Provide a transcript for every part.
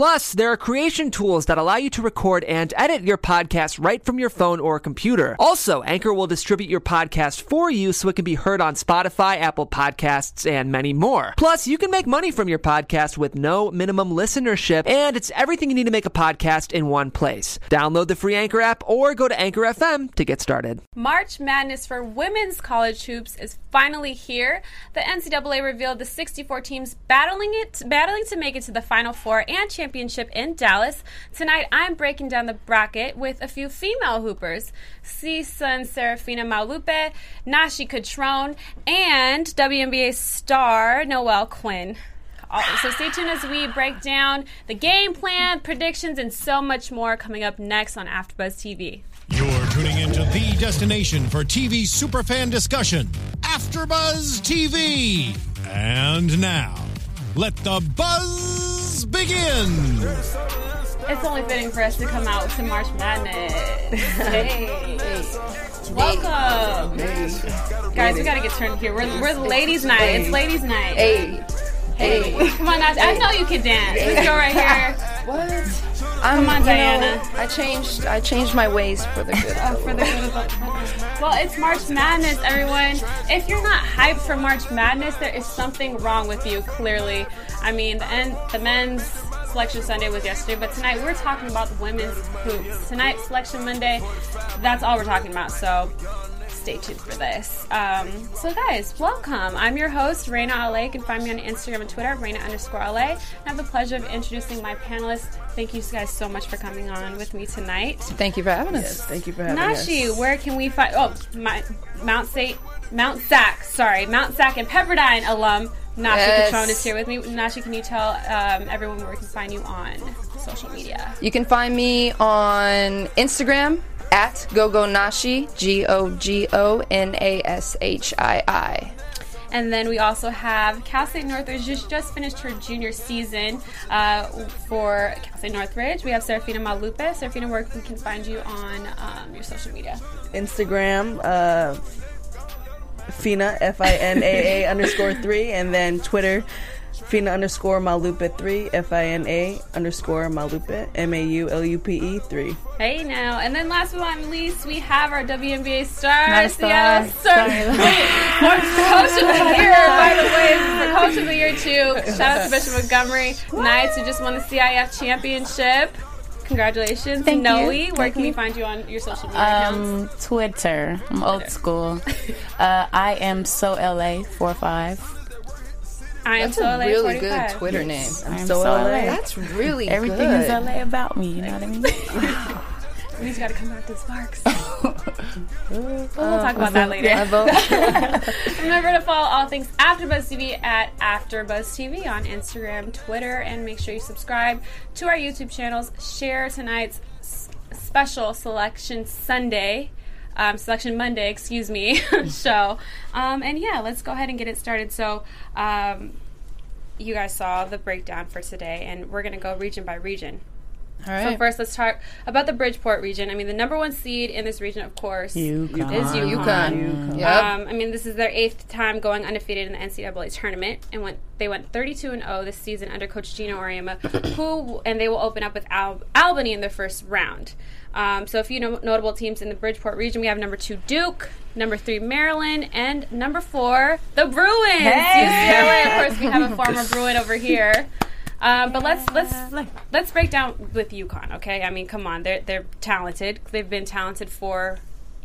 Plus, there are creation tools that allow you to record and edit your podcast right from your phone or computer. Also, Anchor will distribute your podcast for you so it can be heard on Spotify, Apple Podcasts, and many more. Plus, you can make money from your podcast with no minimum listenership, and it's everything you need to make a podcast in one place. Download the free Anchor app or go to Anchor FM to get started. March Madness for women's college hoops is finally here. The NCAA revealed the 64 teams battling it, battling to make it to the Final Four and championship in Dallas. Tonight, I'm breaking down the bracket with a few female hoopers: CSUN Serafina Maulupe, Nashi Catrone, and WNBA star Noelle Quinn. So stay tuned as we break down the game plan, predictions, and so much more coming up next on AfterBuzz TV. You're tuning into the destination for TV superfan discussion, AfterBuzz TV. And now, let the buzz begin. It's only fitting for us to come out to March Madness. Hey. Welcome. Guys, we gotta get turned here. We're, we're ladies' night. It's ladies' night. Hey, hey. Come on, Nash. I know you can dance. Let's go right here. What? I'm, Come on, you know, Diana. I changed. I changed my ways for the good. Oh, for the good of the Well, it's March Madness, everyone. If you're not hyped for March Madness, there is something wrong with you, clearly. I mean, the, end, the men's Selection Sunday was yesterday, but tonight we're talking about the women's hoops. Tonight, Selection Monday, that's all we're talking about, so stay tuned for this. Um, so, guys, welcome. I'm your host, Raina Ale. You can find me on Instagram and Twitter, Raina underscore Ale. I have the pleasure of introducing my panelists. Thank you guys so much for coming on with me tonight. Thank you for having us. Thank you for having Nashi, us. where can we find? Oh, my Mount St. Mount Sac. Sorry, Mount Sac and Pepperdine alum Nashi Yes. Catrone is here with me. Nashi, can you tell um, everyone where we can find you on social media? You can find me on Instagram at gogonashi. G O G O N A S H I I. And then we also have Cal State Northridge just, just finished her junior season uh, for Cal State Northridge. We have Serafina Maulupe. Serafina, where we can find you on um, your social media? Instagram, uh, Fina F I N A A underscore three, and then Twitter, Fina underscore Maulupe three, F I N A underscore Maulupe M A U L U P E three. Hey now, and then last but not least, we have our WNBA star, Not a star. Seattle Star- Wait, Coach of the Year, by the way, for Coach of the Year too. Shout out to Bishop Montgomery Knights who just won the CIF championship. Congratulations, Thank Noe. you. Where Thank can we find you on your social media accounts? Um, Twitter. I'm old school. Uh, I am so LA four five. I am That's so a LA really 45. good Twitter name. I am so so LA. LA. That's really Everything good. is LA about me. You know what I mean? We just gotta come back to Sparks. we'll talk about that oh, later. Remember to follow all things AfterBuzz TV at AfterBuzz TV on Instagram, Twitter, and make sure you subscribe to our YouTube channels. Share tonight's special Selection Sunday, um, Selection Monday, excuse me, show. Um, and yeah, let's go ahead and get it started. So, um, you guys saw the breakdown for today, and we're gonna go region by region. All So first, let's talk about the Bridgeport region. I mean, the number one seed in this region, of course, UConn. is UConn. UConn. Yep. Um, I mean, this is their eighth time going undefeated in the NCAA tournament, and went they went 32 and 0 this season under Coach Gino Auriemma, who and they will open up with Al- Albany in their first round. Um, so, a few no- notable teams in the Bridgeport region: we have number two Duke, number three Maryland, and number four the Bruins. UCLA, of course, we have a former Bruin over here. Um, but let's let's let's break down with UConn, okay? I mean, come on, they're they're talented. They've been talented for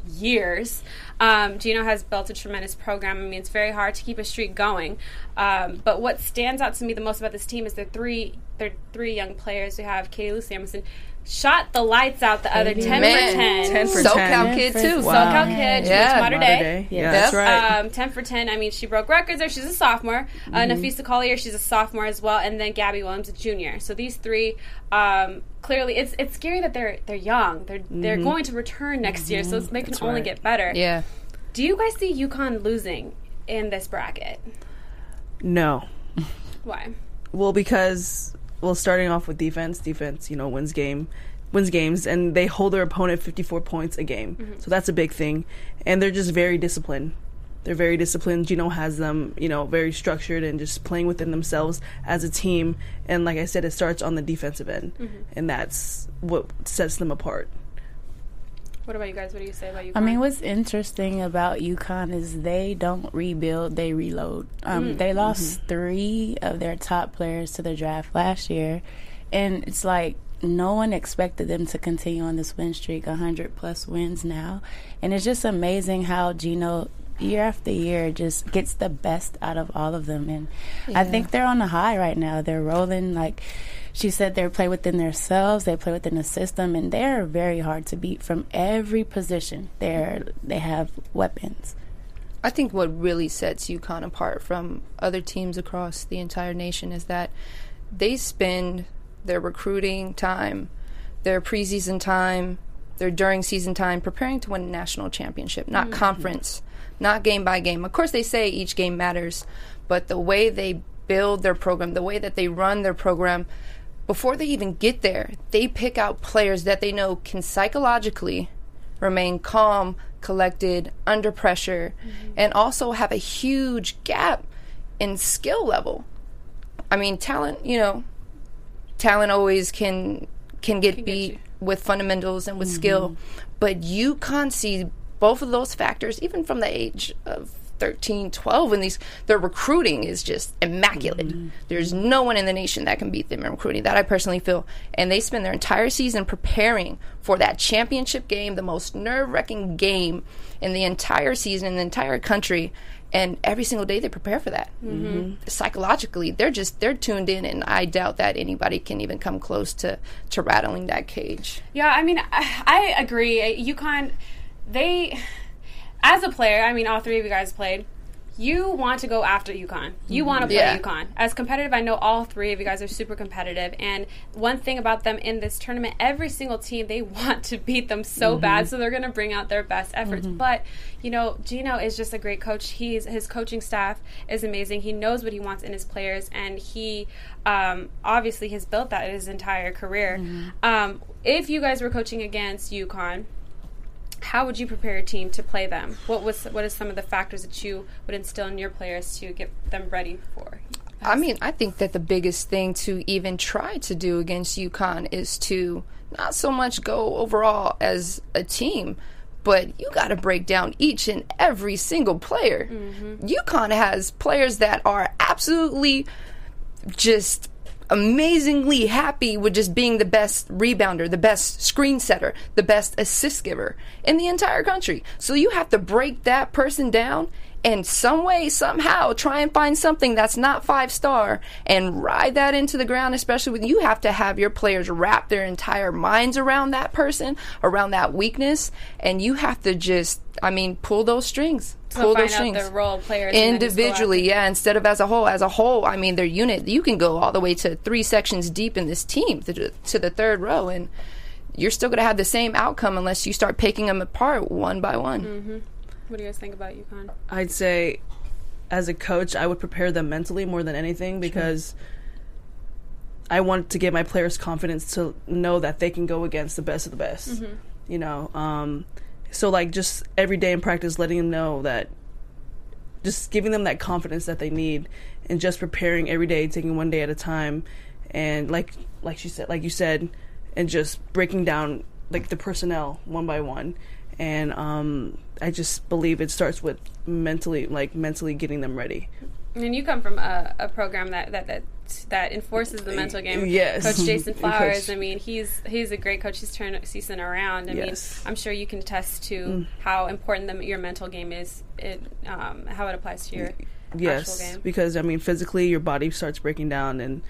years. Um, Gino has built a tremendous program. I mean, it's very hard to keep a streak going. Um, but what stands out to me the most about this team is their three their three young players. We have Katie Lou Samuelson, shot the lights out the other ten Man, for ten. 10 for SoCal 10. kid too. Wow. SoCal kid, she Yeah. went to Mater Mater Dei. Dei. Yeah, Yes. that's right. Um, 10 for 10. I mean, she broke records there. She's a sophomore. Uh, Napheesa Collier, she's a sophomore as well. And then Gabby Williams, a junior. So these three, um, clearly, it's it's scary that they're they're young. They're they're going to return next year, so they can only right. get better. Yeah. Do you guys see UConn losing in this bracket? no. Why? Well, because well, starting off with defense, defense, you know, wins game. wins games, and they hold their opponent 54 points a game. Mm-hmm. So that's a big thing, and they're just very disciplined. They're very disciplined. Gino has them, you know, very structured and just playing within themselves as a team. And like I said, it starts on the defensive end, mm-hmm. and that's what sets them apart. What about you guys? What do you say about you? I mean, what's interesting about UConn is they don't rebuild; they reload. Um, They lost three of their top players to the draft last year, and it's like no one expected them to continue on this win streak, hundred plus wins now, and it's just amazing how Gino. Year after year, just gets the best out of all of them, and I think they're on a high right now. They're rolling like she said they play within themselves they play within the system and they're very hard to beat from every position. They're they have weapons. I think what really sets UConn apart from other teams across the entire nation is that they spend their recruiting time, their preseason time, their during season time preparing to win a national championship, not mm-hmm. conference, not game by game. Of course, they say each game matters, but the way they build their program, the way that they run their program, before they even get there, they pick out players that they know can psychologically remain calm, collected, under pressure, mm-hmm. and also have a huge gap in skill level. I mean, talent, you know, talent always can can get get beat you. with fundamentals and with skill, mm-hmm. but you can't see both of those factors even from the age of 13, 12 when these their recruiting is just immaculate. Mm-hmm. There's no one in the nation that can beat them in recruiting. That I personally feel. And they spend their entire season preparing for that championship game, the most nerve-wracking game in the entire season in the entire country. And every single day they prepare for that. Mm-hmm. Mm-hmm. Psychologically, they're just they're tuned in, and I doubt that anybody can even come close to to rattling that cage. Yeah, I mean, I, I agree. UConn, they, as a player, I mean, all three of you guys played. You want to go after UConn. You want to play Yeah. UConn. As competitive, I know all three of you guys are super competitive. And one thing about them in this tournament, every single team, they want to beat them so bad, so they're going to bring out their best efforts. But, you know, Gino is just a great coach. He's His coaching staff is amazing. He knows what he wants in his players, and he um, obviously has built that his entire career. Um, if you guys were coaching against UConn, how would you prepare your team to play them? What was what is some of the factors that you would instill in your players to get them ready for? I mean, I think that the biggest thing to even try to do against UConn is to not so much go overall as a team, but you got to break down each and every single player. Mm-hmm. UConn has players that are absolutely just amazingly happy with just being the best rebounder, the best screen setter, the best assist giver in the entire country. So you have to break that person down and some way, somehow, try and find something that's not five star and ride that into the ground, especially when you have to have your players wrap their entire minds around that person, around that weakness, and you have to just, I mean, pull those strings. So pull those strings the role players and then just go individually yeah instead of as a whole as a whole i mean their unit you can go all the way to three sections deep in this team to, to the third row and you're still going to have the same outcome unless you start picking them apart one by one Mm-hmm. What do you guys think about UConn? I'd say, as a coach, I would prepare them mentally more than anything because I want to give my players confidence to know that they can go against the best of the best. You know, um, so like just every day in practice, letting them know that, just giving them that confidence that they need, and just preparing every day, taking one day at a time, and like like she said, like you said, and just breaking down like the personnel one by one and um, I just believe it starts with mentally, like mentally getting them ready. And you come from a, a program that, that that that enforces the mental game. Yes. Coach Jason Coach- Flowers. I mean, he's he's a great coach. He's turned season around. I Yes. mean, I'm sure you can attest to how important the, your mental game is. It um, how it applies to your Yes, because I mean, physically, your body starts breaking down, and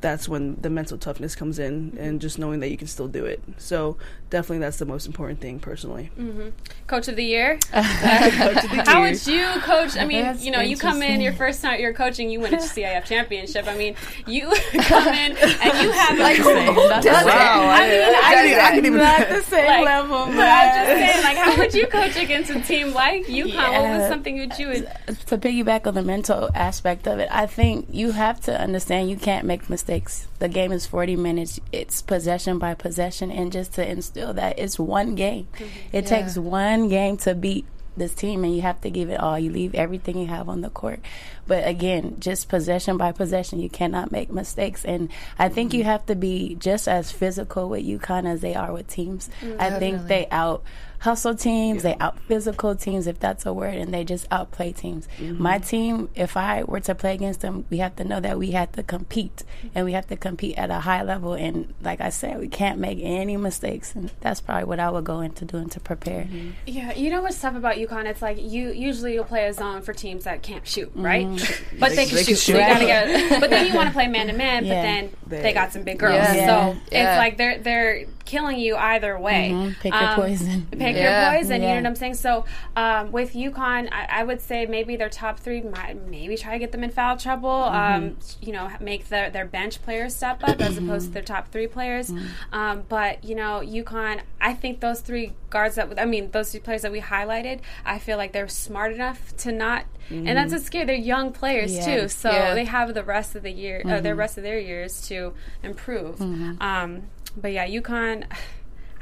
that's when the mental toughness comes in, mm-hmm. and just knowing that you can still do it. So definitely, that's the most important thing, personally. Mm-hmm. Coach of the year. Coach of the How year. would you coach? I mean, That's you know, you come in your first time you're coaching, you win a CIF championship. I mean, you come in and you have like, That's Wow, I mean, I, I, didn't- I can even. not the same Like, level, but I'm just saying, like, how would you coach against a team like UConn? What was something that you would? to piggyback on the mental aspect of it, I think you have to understand you can't make mistakes mistakes. The game is 40 minutes. It's possession by possession. And just to instill that, it's one game. Mm-hmm. It takes one game to beat this team and you have to give it all. You leave everything you have on the court. But again, just possession by possession, you cannot make mistakes. And I think you mm-hmm. have to be just as physical with UConn as they are with teams. Mm-hmm. I think they out hustle teams, they out physical teams, if that's a word, and they just outplay teams. Mm-hmm. My team, if I were to play against them, we have to know that we have to compete and we have to compete at a high level. And like I said, we can't make any mistakes. And that's probably what I would go into doing to prepare. Mm-hmm. Yeah, you know what's tough about UConn? It's like you usually you'll play a zone for teams that can't shoot, mm-hmm. right? But they, can they can shoot. So you shoot. gotta get. But then you want to play man to man. But then They- they got some big girls, Yeah. so Yeah. it's like they're they're killing you either way. Mhm. Pick your um, poison. Pick Yeah. your poison. You know what I'm saying? So um, with UConn, I, I would say maybe their top three might maybe try to get them in foul trouble. Um, you know, make their their bench players step up as opposed to their top three players. Um, but you know, UConn, I think those three guards that I mean, those three players that we highlighted, I feel like they're smart enough to not. And that's a scary. They're young players Yeah. too, so Yeah. they have the rest of the year, uh, the rest of their years to improve. Um, but yeah, UConn.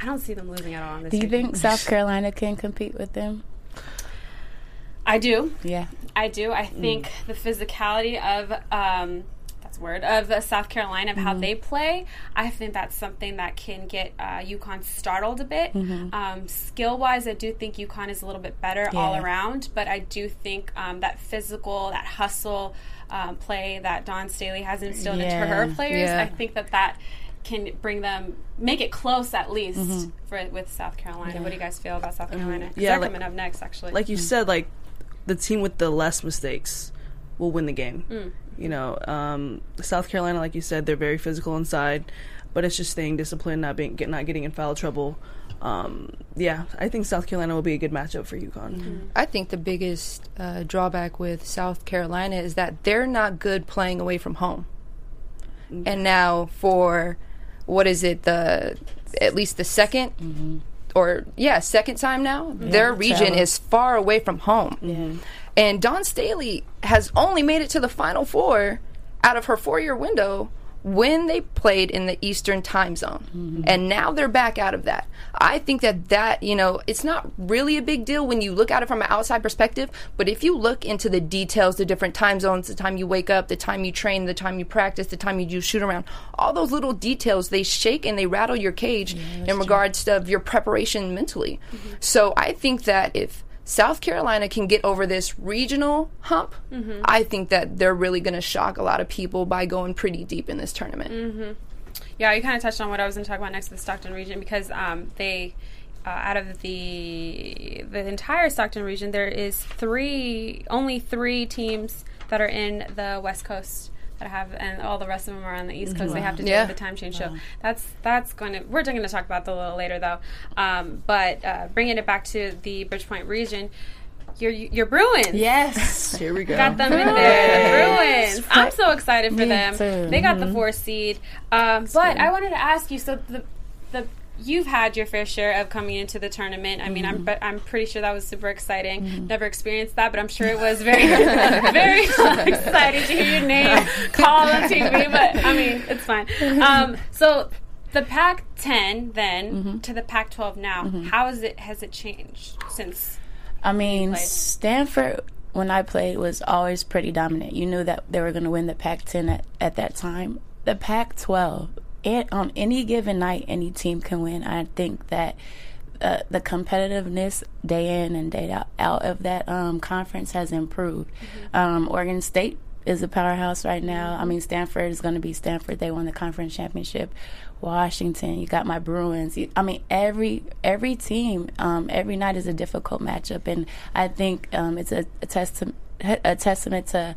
I don't see them losing at all. On this Do you weekend. think South Carolina can compete with them? I do. Yeah. I do. I think the physicality of um, that's word of uh, South Carolina of how they play. I think that's something that can get uh, UConn startled a bit. Um, skill wise, I do think UConn is a little bit better all around, but I do think um, that physical, that hustle um, play that Dawn Staley has instilled into her players, Yeah. I think that that can bring them make it close at least for with South Carolina. What do you guys feel about South Carolina? 'Cause yeah, they're like- coming up next actually. like you said, like the team with the less mistakes will win the game. Mm. You know, um, South Carolina, like you said, they're very physical inside, but it's just staying disciplined, not being get, not getting in foul trouble. Um, yeah, I think South Carolina will be a good matchup for UConn. I think the biggest uh, drawback with South Carolina is that they're not good playing away from home. And now for what is it the at least the 2nd mm-hmm. or yeah second time now their region is far away from home. And Dawn Staley has only made it to the final four out of her four year window when they played in the Eastern time zone. Mm-hmm. And now they're back out of that. I think that that, you know, it's not really a big deal when you look at it from an outside perspective, but if you look into the details, the different time zones, the time you wake up, the time you train, the time you practice, the time you do shoot around, all those little details, they shake and they rattle your cage in regards to your preparation mentally. Mm-hmm. So I think that if South Carolina can get over this regional hump, I think that they're really going to shock a lot of people by going pretty deep in this tournament. Yeah, you kind of touched on what I was going to talk about next to the Stockton region because um, they, uh, out of the the entire Stockton region, there is three, only three teams that are in the West Coast that have, and all the rest of them are on the East Coast. They have to do Yeah. the time change show. That's that's going to. We're going to talk about that a little later, though. Um, but uh, bringing it back to the Bridgeport region, your your Bruins. Yes. Here we go. Got them in there. The Bruins. I'm so excited for Me them. too. They got the four seed. Um, but I wanted to ask you. So the the you've had your fair share of coming into the tournament. I mean, I'm mm-hmm. but I'm pretty sure that was super exciting. Mm-hmm. Never experienced that, but I'm sure it was very very exciting to hear your name called on TV. But I mean, it's fine. Um, so. The Pac-10 then mm-hmm. to the Pac-12 now. How is it? Has it changed since? I mean. Stanford, when I played, was always pretty dominant. You knew that they were going to win the Pac 10 at, at that time. The Pac 12, it, on any given night, any team can win. I think that uh, the competitiveness day in and day out, out of that um, conference has improved. Um, Oregon State is a powerhouse right now. I mean, Stanford is going to be Stanford. They won the conference championship. Washington, you got my Bruins. You- I mean, every every team, um, every night is a difficult matchup, and I think um, it's a, a testament a testament to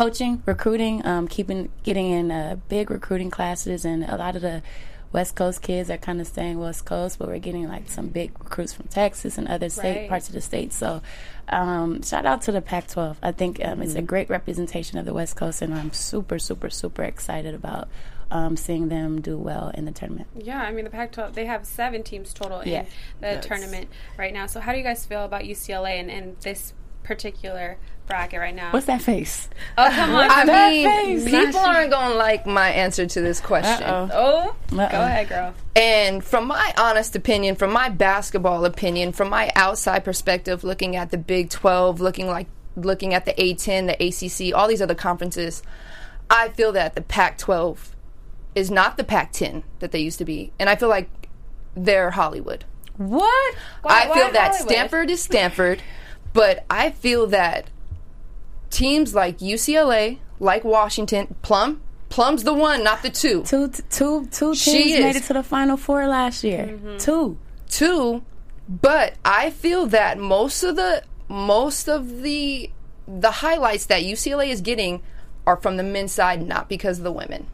coaching, recruiting, um, keeping getting in uh, big recruiting classes, and a lot of the West Coast kids are kind of staying West Coast, but we're getting like some big recruits from Texas and other state Right. parts of the state. So, um, shout out to the Pac-12. I think um, it's a great representation of the West Coast, and I'm super, super, super excited about um, seeing them do well in the tournament. Yeah, I mean the Pac-12 they have seven teams total in Yeah. the tournament right now. So how do you guys feel about UCLA and, and this particular bracket right now. What's that face? oh, come on. I That mean, face. people aren't going to like my answer to this question. Uh-oh. oh, go Uh-oh. ahead, girl. And from my honest opinion, from my basketball opinion, from my outside perspective, looking at the Big 12, looking like looking at the A10, the ACC, all these other conferences, I feel that the Pac-12 is not the Pac-10 that they used to be, and I feel like they're Hollywood. What? Why- I why feel that Hollywood? Stanford is Stanford, but I feel that teams like UCLA, like Washington, Plum, Plum's the one, not the two. Two, two, two She teams made is. it to the Final Four last year. Mm-hmm. Two. Two, but I feel that most of the most of the the highlights that UCLA is getting are from the men's side, not because of the women.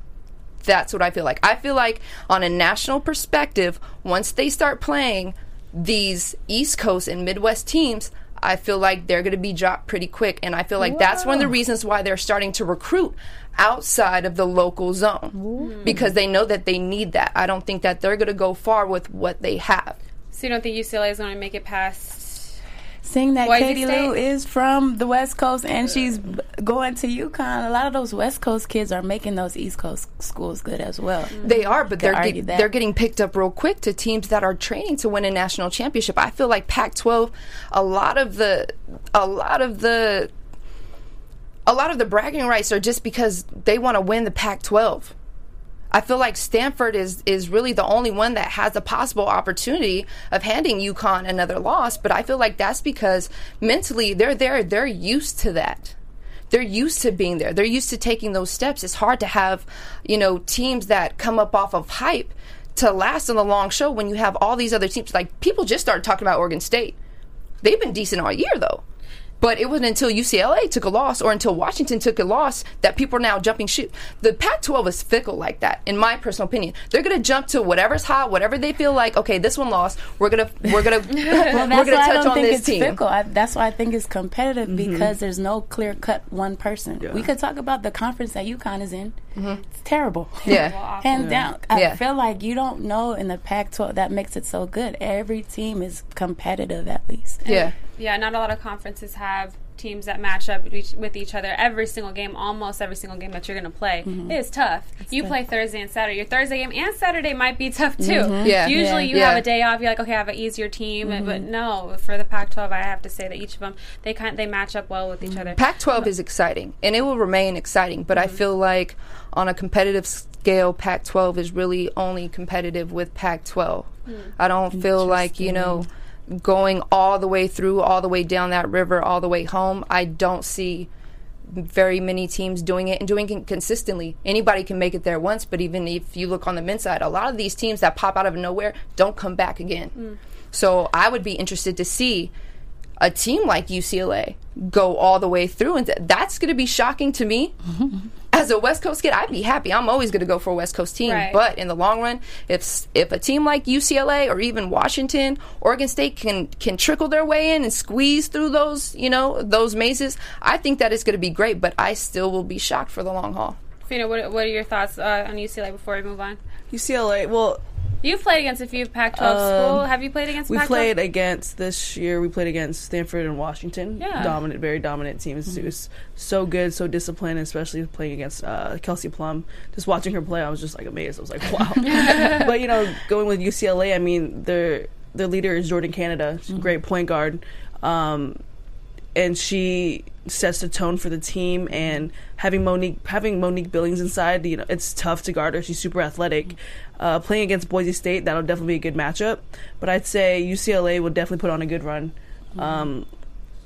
That's what I feel like. I feel like on a national perspective, once they start playing these East Coast and Midwest teams, I feel like they're going to be dropped pretty quick. And I feel like that's one of the reasons why they're starting to recruit outside of the local zone because they know that they need that. I don't think that they're going to go far with what they have. So you don't think UCLA is going to make it past? Seeing that Boise Katie State? Lou is from the West Coast and she's going to UConn, a lot of those West Coast kids are making those East Coast schools good as well. Mm-hmm. They are, but they're get- they're getting picked up real quick to teams that are training to win a national championship. I feel like Pac-12, a lot of the a lot of the a lot of the bragging rights are just because they want to win the Pac-12. I feel like Stanford is is really the only one that has a possible opportunity of handing UConn another loss, but I feel like that's because mentally they're there, they're used to that. They're used to being there. They're used to taking those steps. It's hard to have, you know, teams that come up off of hype to last in the long show when you have all these other teams. Like people just started talking about Oregon State. They've been decent all year though. But it wasn't until UCLA took a loss or until Washington took a loss that people are now jumping ship. The Pac-12 is fickle like that, in my personal opinion. They're going to jump to whatever's hot, whatever they feel like. Okay, this one lost. We're gonna we're gonna Well, we're gonna why I touch don't on think this it's team. fickle. I, that's why I think it's competitive mm-hmm. because there's no clear cut one person. We could talk about the conference that UConn is in. Mm-hmm. It's terrible. Yeah. Hands down. I Yeah. feel like you don't know in the Pac 12 that makes it so good. Every team is competitive at least. Yeah. Yeah, not a lot of conferences have teams that match up with each, other every single game, almost every single game that you're going to play. It is tough. you play Thursday and Saturday. Your Thursday game and Saturday might be tough too. Mm-hmm. Yeah. Usually Yeah. you Yeah. have a day off. You're like, okay, I have an easier team, but mm-hmm. no, for the Pac-12, I have to say that each of them they kind they match up well with each other. Pac-12 is exciting, and it will remain exciting. But I feel like on a competitive scale, Pac-12 is really only competitive with Pac-12. Hmm. I don't feel like you know going all the way through, all the way down that river, all the way home. I don't see very many teams doing it and doing it consistently. Anybody can make it there once, but even if you look on the men's side, a lot of these teams that pop out of nowhere don't come back again. Mm. So I would be interested to see a team like UCLA go all the way through, and th- that's going to be shocking to me. As a West Coast kid, I'd be happy. I'm always going to go for a West Coast team, Right. but in the long run, if if a team like UCLA or even Washington, Oregon State can can trickle their way in and squeeze through those you know those mazes, I think that is going to be great. But I still will be shocked for the long haul. Fina, what, what are your thoughts uh, on UCLA before we move on? UCLA. Well, You've played against a few Pac-12 school. Have you played against? we Pac-12? played against this year. We played against Stanford and Washington. Yeah. Dominant, very dominant teams. It was so good, so disciplined, especially playing against uh, Kelsey Plum. Just watching her play, I was just like amazed. I was like, wow. but you know, going with UCLA, I mean, their their leader is Jordan Canada, She's a great point guard. Um, and she sets the tone for the team. And having Monique having Monique Billings inside, you know, it's tough to guard her. She's super athletic. Uh, playing against Boise State, that'll definitely be a good matchup. But I'd say UCLA will definitely put on a good run. Um,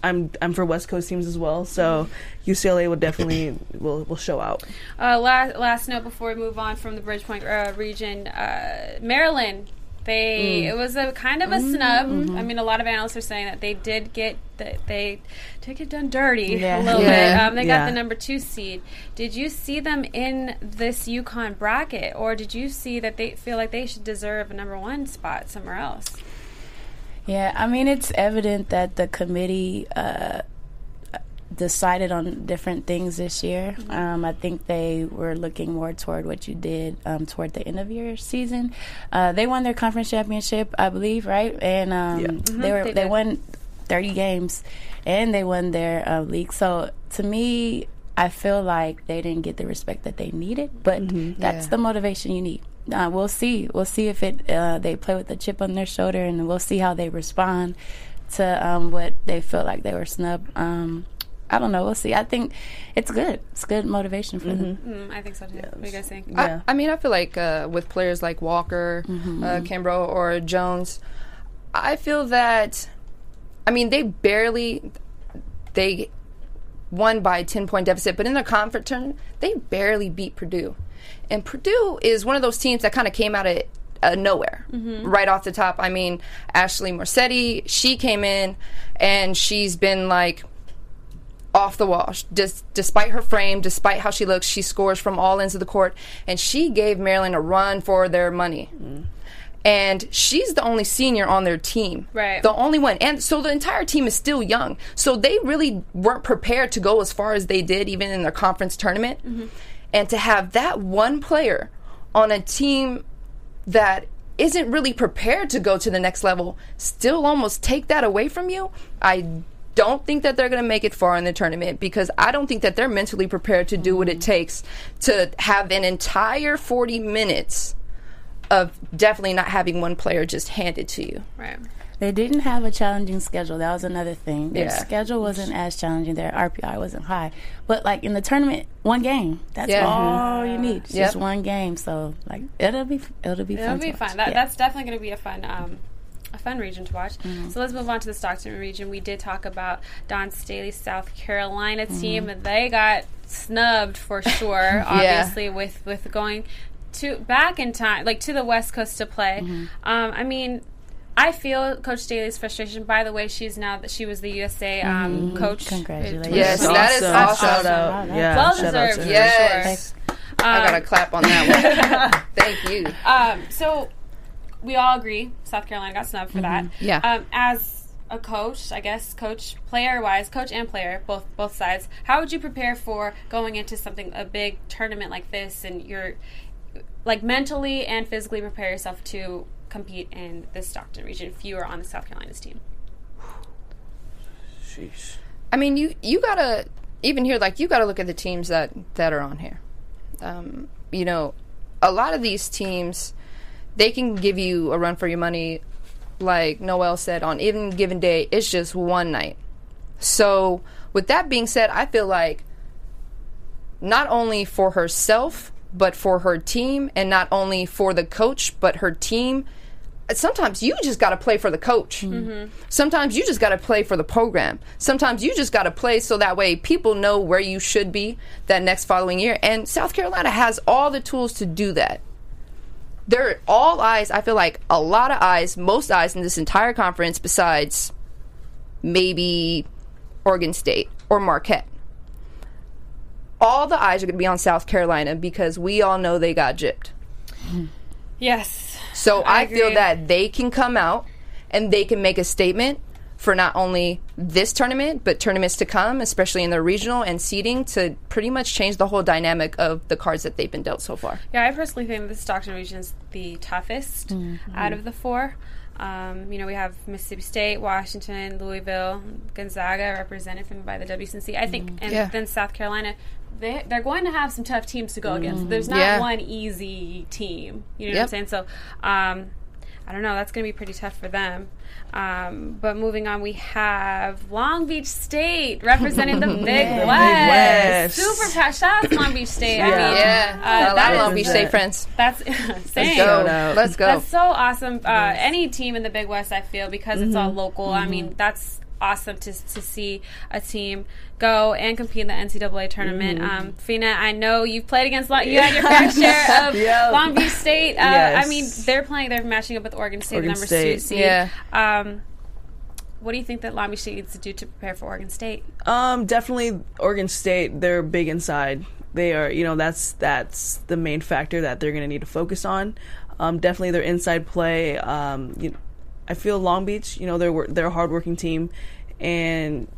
I'm I'm for West Coast teams as well, so UCLA will definitely will will show out. Uh, last last note before we move on from the Bridgeport uh, region, uh, Maryland. They Mm. it was a kind of a snub. Mm-hmm. I mean, a lot of analysts are saying that they did get that they did get done dirty Yeah. a little Yeah. bit. Um, they got the number two seed. Did you see them in this UConn bracket, or did you see that they feel like they should deserve a number one spot somewhere else? Yeah, I mean, it's evident that the committee uh, decided on different things this year. Um, I think they were looking more toward what you did um, toward the end of your season. Uh, they won their conference championship, I believe, right? And um, Yeah. they were they they, won 30 games, and they won their uh, league. So to me, I feel like they didn't get the respect that they needed, but that's Yeah. the motivation you need. Uh, we'll see. We'll see if it uh, they play with a chip on their shoulder, and we'll see how they respond to um, what they felt like they were snubbed. I don't know. We'll see. I think it's good. It's good motivation for them. Mm, I think so too. What do you guys think? Yeah. I, I mean, I feel like uh, with players like Walker, uh, Kimbrough, or Jones, I feel that, I mean, they barely, they won by a 10 point deficit, but in their conference tournament, they barely beat Purdue. And Purdue is one of those teams that kind of came out of uh, nowhere right off the top. I mean, Ashley Morrissette, she came in and she's been like, off the wall. Just despite her frame, despite how she looks, she scores from all ends of the court, and she gave Maryland a run for their money. Mm. And she's the only senior on their team, Right. The only one, and so the entire team is still young. So they really weren't prepared to go as far as they did, even in their conference tournament. Mm-hmm. And to have that one player on a team that isn't really prepared to go to the next level still almost take that away from you i don't think that they're going to make it far in the tournament because i don't think that they're mentally prepared to do what it takes to have an entire 40 minutes of definitely not having one player just handed to you Right. They didn't have a challenging schedule. That was another thing. Their Yeah. schedule wasn't as challenging. Their RPI wasn't high. But like in the tournament, one game. That's Yeah. all you need. Yep. Just one game. So like it'll be it'll be It'll fun. be to fun. watch. That, Yeah. That's definitely going to be a fun, um, a fun region to watch. Mm-hmm. So let's move on to the Stockton region. We did talk about Dawn Staley's South Carolina Mm-hmm. team, and they got snubbed for sure. obviously, with with going to back in time, like to the West Coast to play. Mm-hmm. Um, I mean. I feel Coach Staley's frustration. By the way, she's now that she was the USA um, coach. Mm-hmm. Congratulations. Yes, That's that is awesome. Shout out. that's Yeah, well shout out deserved. to her. yes i Um, gotta clap on that one thank you Um, so we all agree South Carolina got snubbed for that. Yeah. Um, as a coach, I guess coach player wise, coach and player, both both sides. How would you prepare for going into something a big tournament like this, and you're like mentally and physically prepare yourself to compete in the Stockton region if you are on the South Carolina's team? Sheesh. I mean, you you gotta even here like you gotta look at the teams that that are on here. Um, you know, a lot of these teams they can give you a run for your money, like Noelle said. On any given day, it's just one night. So, with that being said, I feel like not only for herself but for her team, and not only for the coach but her team. Sometimes you just got to play for the coach. Mm-hmm. Sometimes you just got to play for the program. Sometimes you just got to play so that way people know where you should be that next following year. And South Carolina has all the tools to do that. There are all eyes, I feel like a lot of eyes, most eyes in this entire conference besides maybe Oregon State or Marquette. All the eyes are going to be on South Carolina because we all know they got gypped. Yes. So I I, feel that they can come out and they can make a statement for not only this tournament but tournaments to come, especially in the regional and seeding, to pretty much change the whole dynamic of the cards that they've been dealt so far. Yeah, I personally think the Stockton region is the toughest Mm-hmm. out of the four. Um, you know, we have Mississippi State, Washington, Louisville, Gonzaga represented from by the WCNC. I think, and Mm-hmm. Yeah. then South Carolina. They, they're going to have some tough teams to go against. There's not Mm-hmm. Yeah. one easy team. You know what I'm saying? So, um, I don't know. That's going to be pretty tough for them. Um, but moving on, we have Long Beach State representing the Big West. West. Super packed. Shout out to Long Beach State. I Yeah. mean, Yeah, uh, I that Long Beach. State friends. that's Let's go. Let's go. That's so awesome. Uh, any team in the Big West, I feel, because it's all local. I mean, that's awesome to to see a team go and compete in the NCAA tournament. Um, Fina, I know you've played against. Long, you had your fair share of Yeah. Long Beach State. Uh, Yes. I mean, they're playing. They're matching up with Oregon State, Oregon the number State. two seed. Yeah. Um, what do you think that Long Beach State needs to do to prepare for Oregon State? Um, definitely Oregon State. They're big inside. They are, you know, that's that's the main factor that they're going to need to focus on. Um, definitely their inside play. Um, you I feel Long Beach. You know, they're they're a hardworking team, and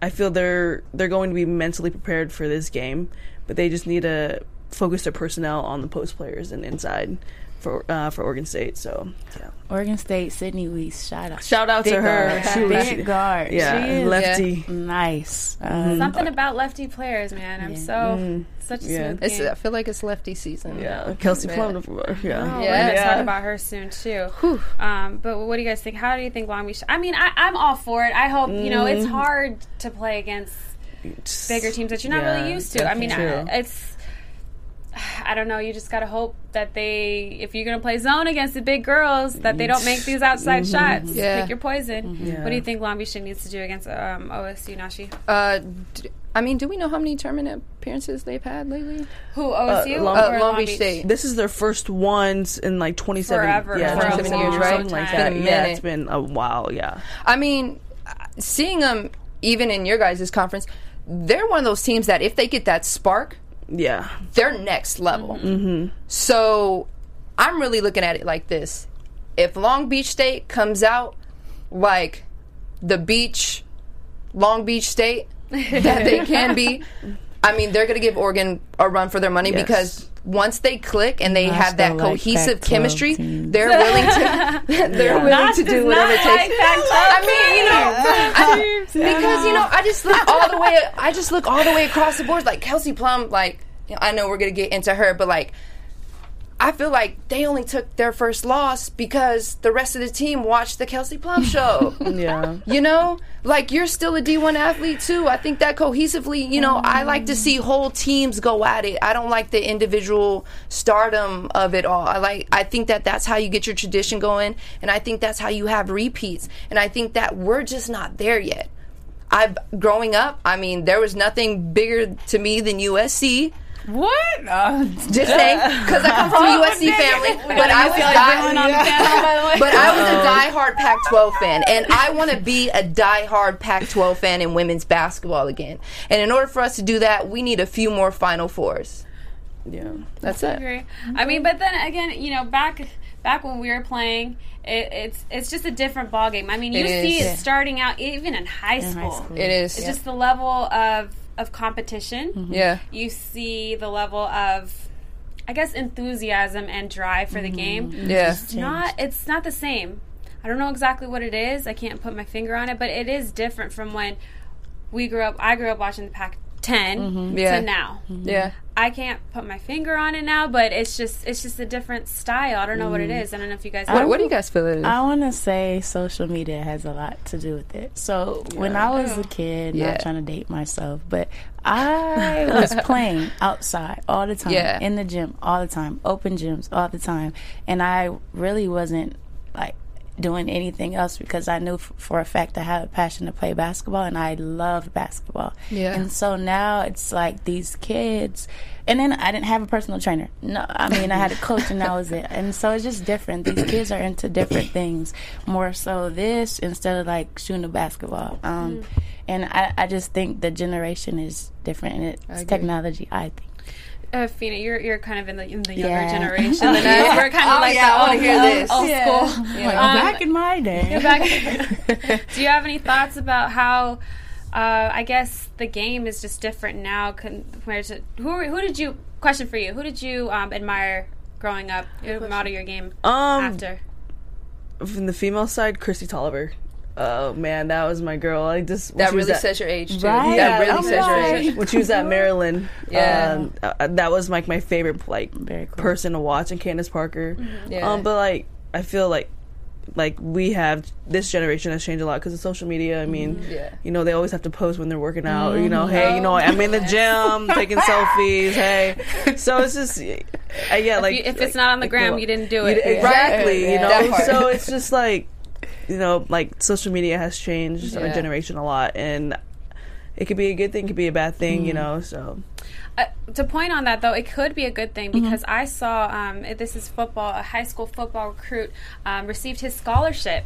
I feel they're they're going to be mentally prepared for this game. But they just need to focus their personnel on the post players and inside for uh, for Oregon State. So yeah. Oregon State, Sydney Wiese, shout out. Shout out to Big her. guard. She was- Big guard. Yeah, She is lefty. nice. Um, Something about lefty players, man. I'm so such a Yeah. smooth game. I feel like it's lefty season. Yeah, Kelsey Man. Plum. Yeah, Oh, Yeah. we're gonna Yeah. talk about her soon too. Um, but what do you guys think? How do you think Long Beach? I mean, I, I'm all for it. I hope you know it's hard to play against bigger teams that you're not Yeah, really used to. I mean, I, it's I don't know. You just gotta hope that they, if you're gonna play zone against the big girls, that they don't make these outside shots. Yeah. Pick your poison. Yeah. What do you think Long Beach needs to do against um, OSU Nashi? Uh, d- I mean, do we know how many tournament appearances they've had lately? Who OSU Long- Uh, Long Beach State. This is their first ones in like 27 Forever. Yeah, For 27 years, right? Something like that. It's been a Yeah, it's been a while. Yeah, I mean, uh, seeing them even in your guys' conference, they're one of those teams that if they get that spark, yeah, they're next level. Mm-hmm. So I'm really looking at it like this: if Long Beach State comes out like the beach, Long Beach State that they can be, I mean, they're going to give Oregon a run for their money Yes. because. Once they click and they Not have that still like cohesive chemistry, they're willing to they're willing to do whatever it takes. I mean, you know, I- because you know, I just look all the way. I just look all the way across the board. Like Kelsey Plum, like you know, I know we're gonna get into her, but like I feel like they only took their first loss because the rest of the team watched the Kelsey Plum show. yeah. you know, like you're still a D1 athlete too. I think that cohesively, you know, I like to see whole teams go at it. I don't like the individual stardom of it all. I like I think that that's how you get your tradition going and I think that's how you have repeats. And I think that we're just not there yet. I've growing up, I mean, there was nothing bigger to me than USC. What? Uh, Just saying, because I come from a USC family, but I was die- but I was a diehard Pac-12 fan, and I want to be a diehard Pac-12 fan in women's basketball again. And in order for us to do that, we need a few more Final Fours. Yeah. That's it. agree. I mean, but then again, you know, back back when we were playing, it, it's it's just a different ball game. I mean, you It is. see it starting out even in high in high school. It is. It's just the level of of competition. Mm-hmm. yeah. You see the level of, I guess, enthusiasm and drive for the mm-hmm. game. Yeah. It's not. It's not the same. I don't know exactly what it is. I can't put my finger on it, but it is different from when we grew up. I grew up watching the Pac-10 mm-hmm. Yeah. to now. Mm-hmm. Yeah. I can't put my finger on it now, but it's just it's just a different style. I don't know what it mm. is. I don't know if you guys. What, what do you guys feel it is? I want to say social media has a lot to do with it. So when I was a oh. kid, Yeah. not trying to date myself, but I was playing outside all the time, Yeah. in the gym all the time, open gyms all the time, and I really wasn't like doing anything else because I knew f- for a fact I had a passion to play basketball and I loved basketball. Yeah. And so now it's like these kids, and then I didn't have a personal trainer. No, I mean I had a coach and that was it. And so it's just different. These kids are into different things. More so this instead of like shooting a basketball. Um, and I, I just think the generation is different and it's technology. I think. Uh, Fina, you're you're kind of in the in the younger Yeah. generation than us. We're kind of Oh, like yeah, I the wanna old, hear old- this. old Yeah. school. Like, Um, back in my day. back- Do you have any thoughts about how? Uh, I guess the game is just different now compared to who? Who did you? Question for you: Who did you um, admire growing up? Who model your game Um, after? from the female side, Chrissy Toliver. Oh man, that was my girl. I just that really at- says your age, too. Right. That really I'm says your age. when she was at Maryland. Yeah. um, uh, that was like my favorite like Very cool. person to watch, and Candace Parker. Yeah. Um, but like I feel like like we have this generation has changed a lot because of social media. I mean, Yeah. you know, they always have to post when they're working out. You know, hey, you know, I'm in the gym taking selfies. Hey, so it's just uh, yeah, like you- if like- it's not on the like gram, you didn't do it. You- Exactly, Right. you know. part. So it's just like you know, like social media has changed our generation a lot, and it could be a good thing, it could be a bad thing, Mm. you know. So Uh, to point on that though, it could be a good thing Mm-hmm. because I saw um, this is football. A high school football recruit um, received his scholarship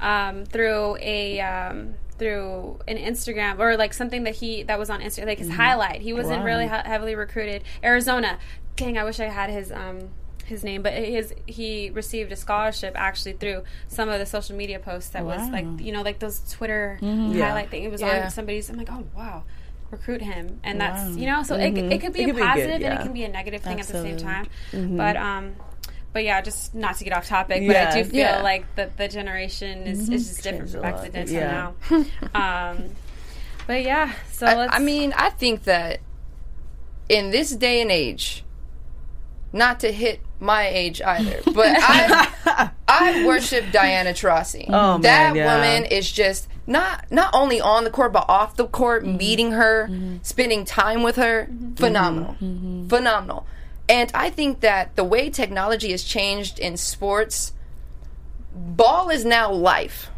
um, through a um, through an Instagram or like something that he that was on Instagram, like his Mm-hmm. highlight. He wasn't Wow. really he- heavily recruited. Arizona. Dang, I wish I had his um, his name, but his he received a scholarship actually through some of the social media posts that was like you know like those Twitter Yeah. highlight thing. It was Yeah. on somebody's. I'm like, oh wow, recruit him, and that's you know. So it, it could be It a could be good, positive and it can be a negative thing at the same Absolutely. time. But um, but yeah, just not to get off topic, but I do feel Yeah. like the the generation is, is just different from back then to Yeah. now. um, but yeah, so I, let's. I mean, I think that in this day and age, not to hit my age either, but I I worship Diana Taurasi. Oh, man, that yeah. woman is just not not only on the court but off the court, mm-hmm. meeting her, mm-hmm. spending time with her, mm-hmm. phenomenal, phenomenal. And I think that the way technology has changed in sports, ball is now life.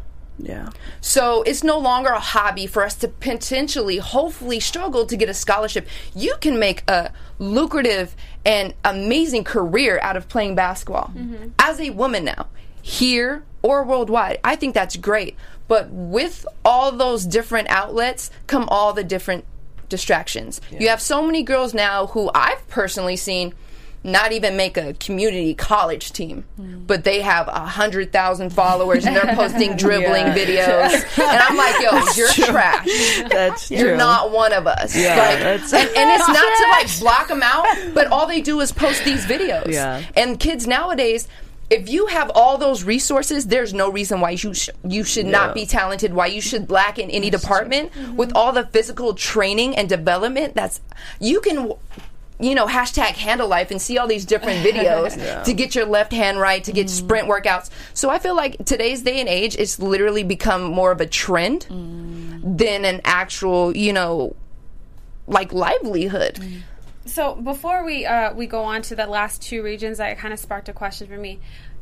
Yeah. So it's no longer a hobby for us to potentially, hopefully, struggle to get a scholarship. You can make a lucrative and amazing career out of playing basketball mm-hmm. as a woman now, here or worldwide. I think that's great. But with all those different outlets come all the different distractions. You have so many girls now who I've personally seen not even make a community college team, but they have a hundred thousand followers and they're posting dribbling Yeah. videos, and I'm like, yo, you're trash. That's You're true. not one of us. Yeah, Like, that's- and, and it's not to like block them out, but all they do is post these videos. Yeah. And kids nowadays, if you have all those resources, there's no reason why you sh- you should not be talented. Why you should lack in any department mm-hmm. with all the physical training and development. That's you can. You know, hashtag handle life and see all these different videos to get your left hand right, to get mm. sprint workouts. So I feel like today's day and age, it's literally become more of a trend mm. than an actual, you know, like livelihood. Mm. So before we uh, we go on to the last two regions, that kind of sparked a question for me.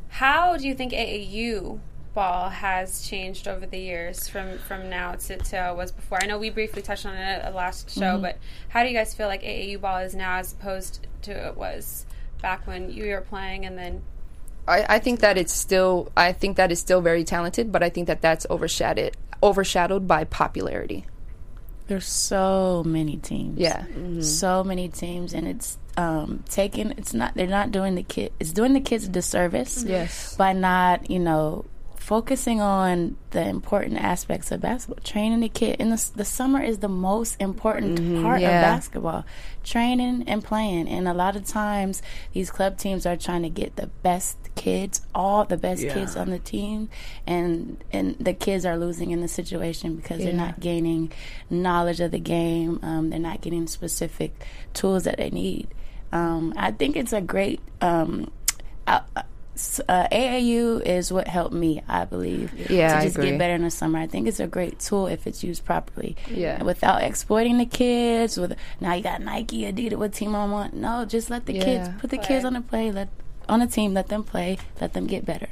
How do you think AAU ball has changed over the years from from now to, to how it was before? I know we briefly touched on it at last show, mm-hmm. but how do you guys feel like AAU ball is now as opposed to it was back when you were playing, and then I, I think that it's still I think that it's still very talented, but I think that that's overshadowed overshadowed by popularity. There's so many teams. Yeah. Mm-hmm. Mm-hmm. So many teams, and it's um, taking. It's not. They're not doing the kid. It's doing the kids a disservice. Yes. By not, you know, focusing on the important aspects of basketball. Training the kid in the the summer is the most important part Yeah. of basketball. Training and playing, and a lot of times these club teams are trying to get the best kids, all the best Yeah. kids on the team, and and the kids are losing in the situation because they're not gaining knowledge of the game. Um, they're not getting specific tools that they need. Um, I think it's a great. Um, s- uh, AAU is what helped me, I believe. Yeah, to I just agree. get better in the summer. I think it's a great tool if it's used properly. Yeah. Without exploiting the kids. With now you got Nike, Adidas, what team I want. No, just let the kids put the kids on the play. Let on a team. Let them play. Let them get better.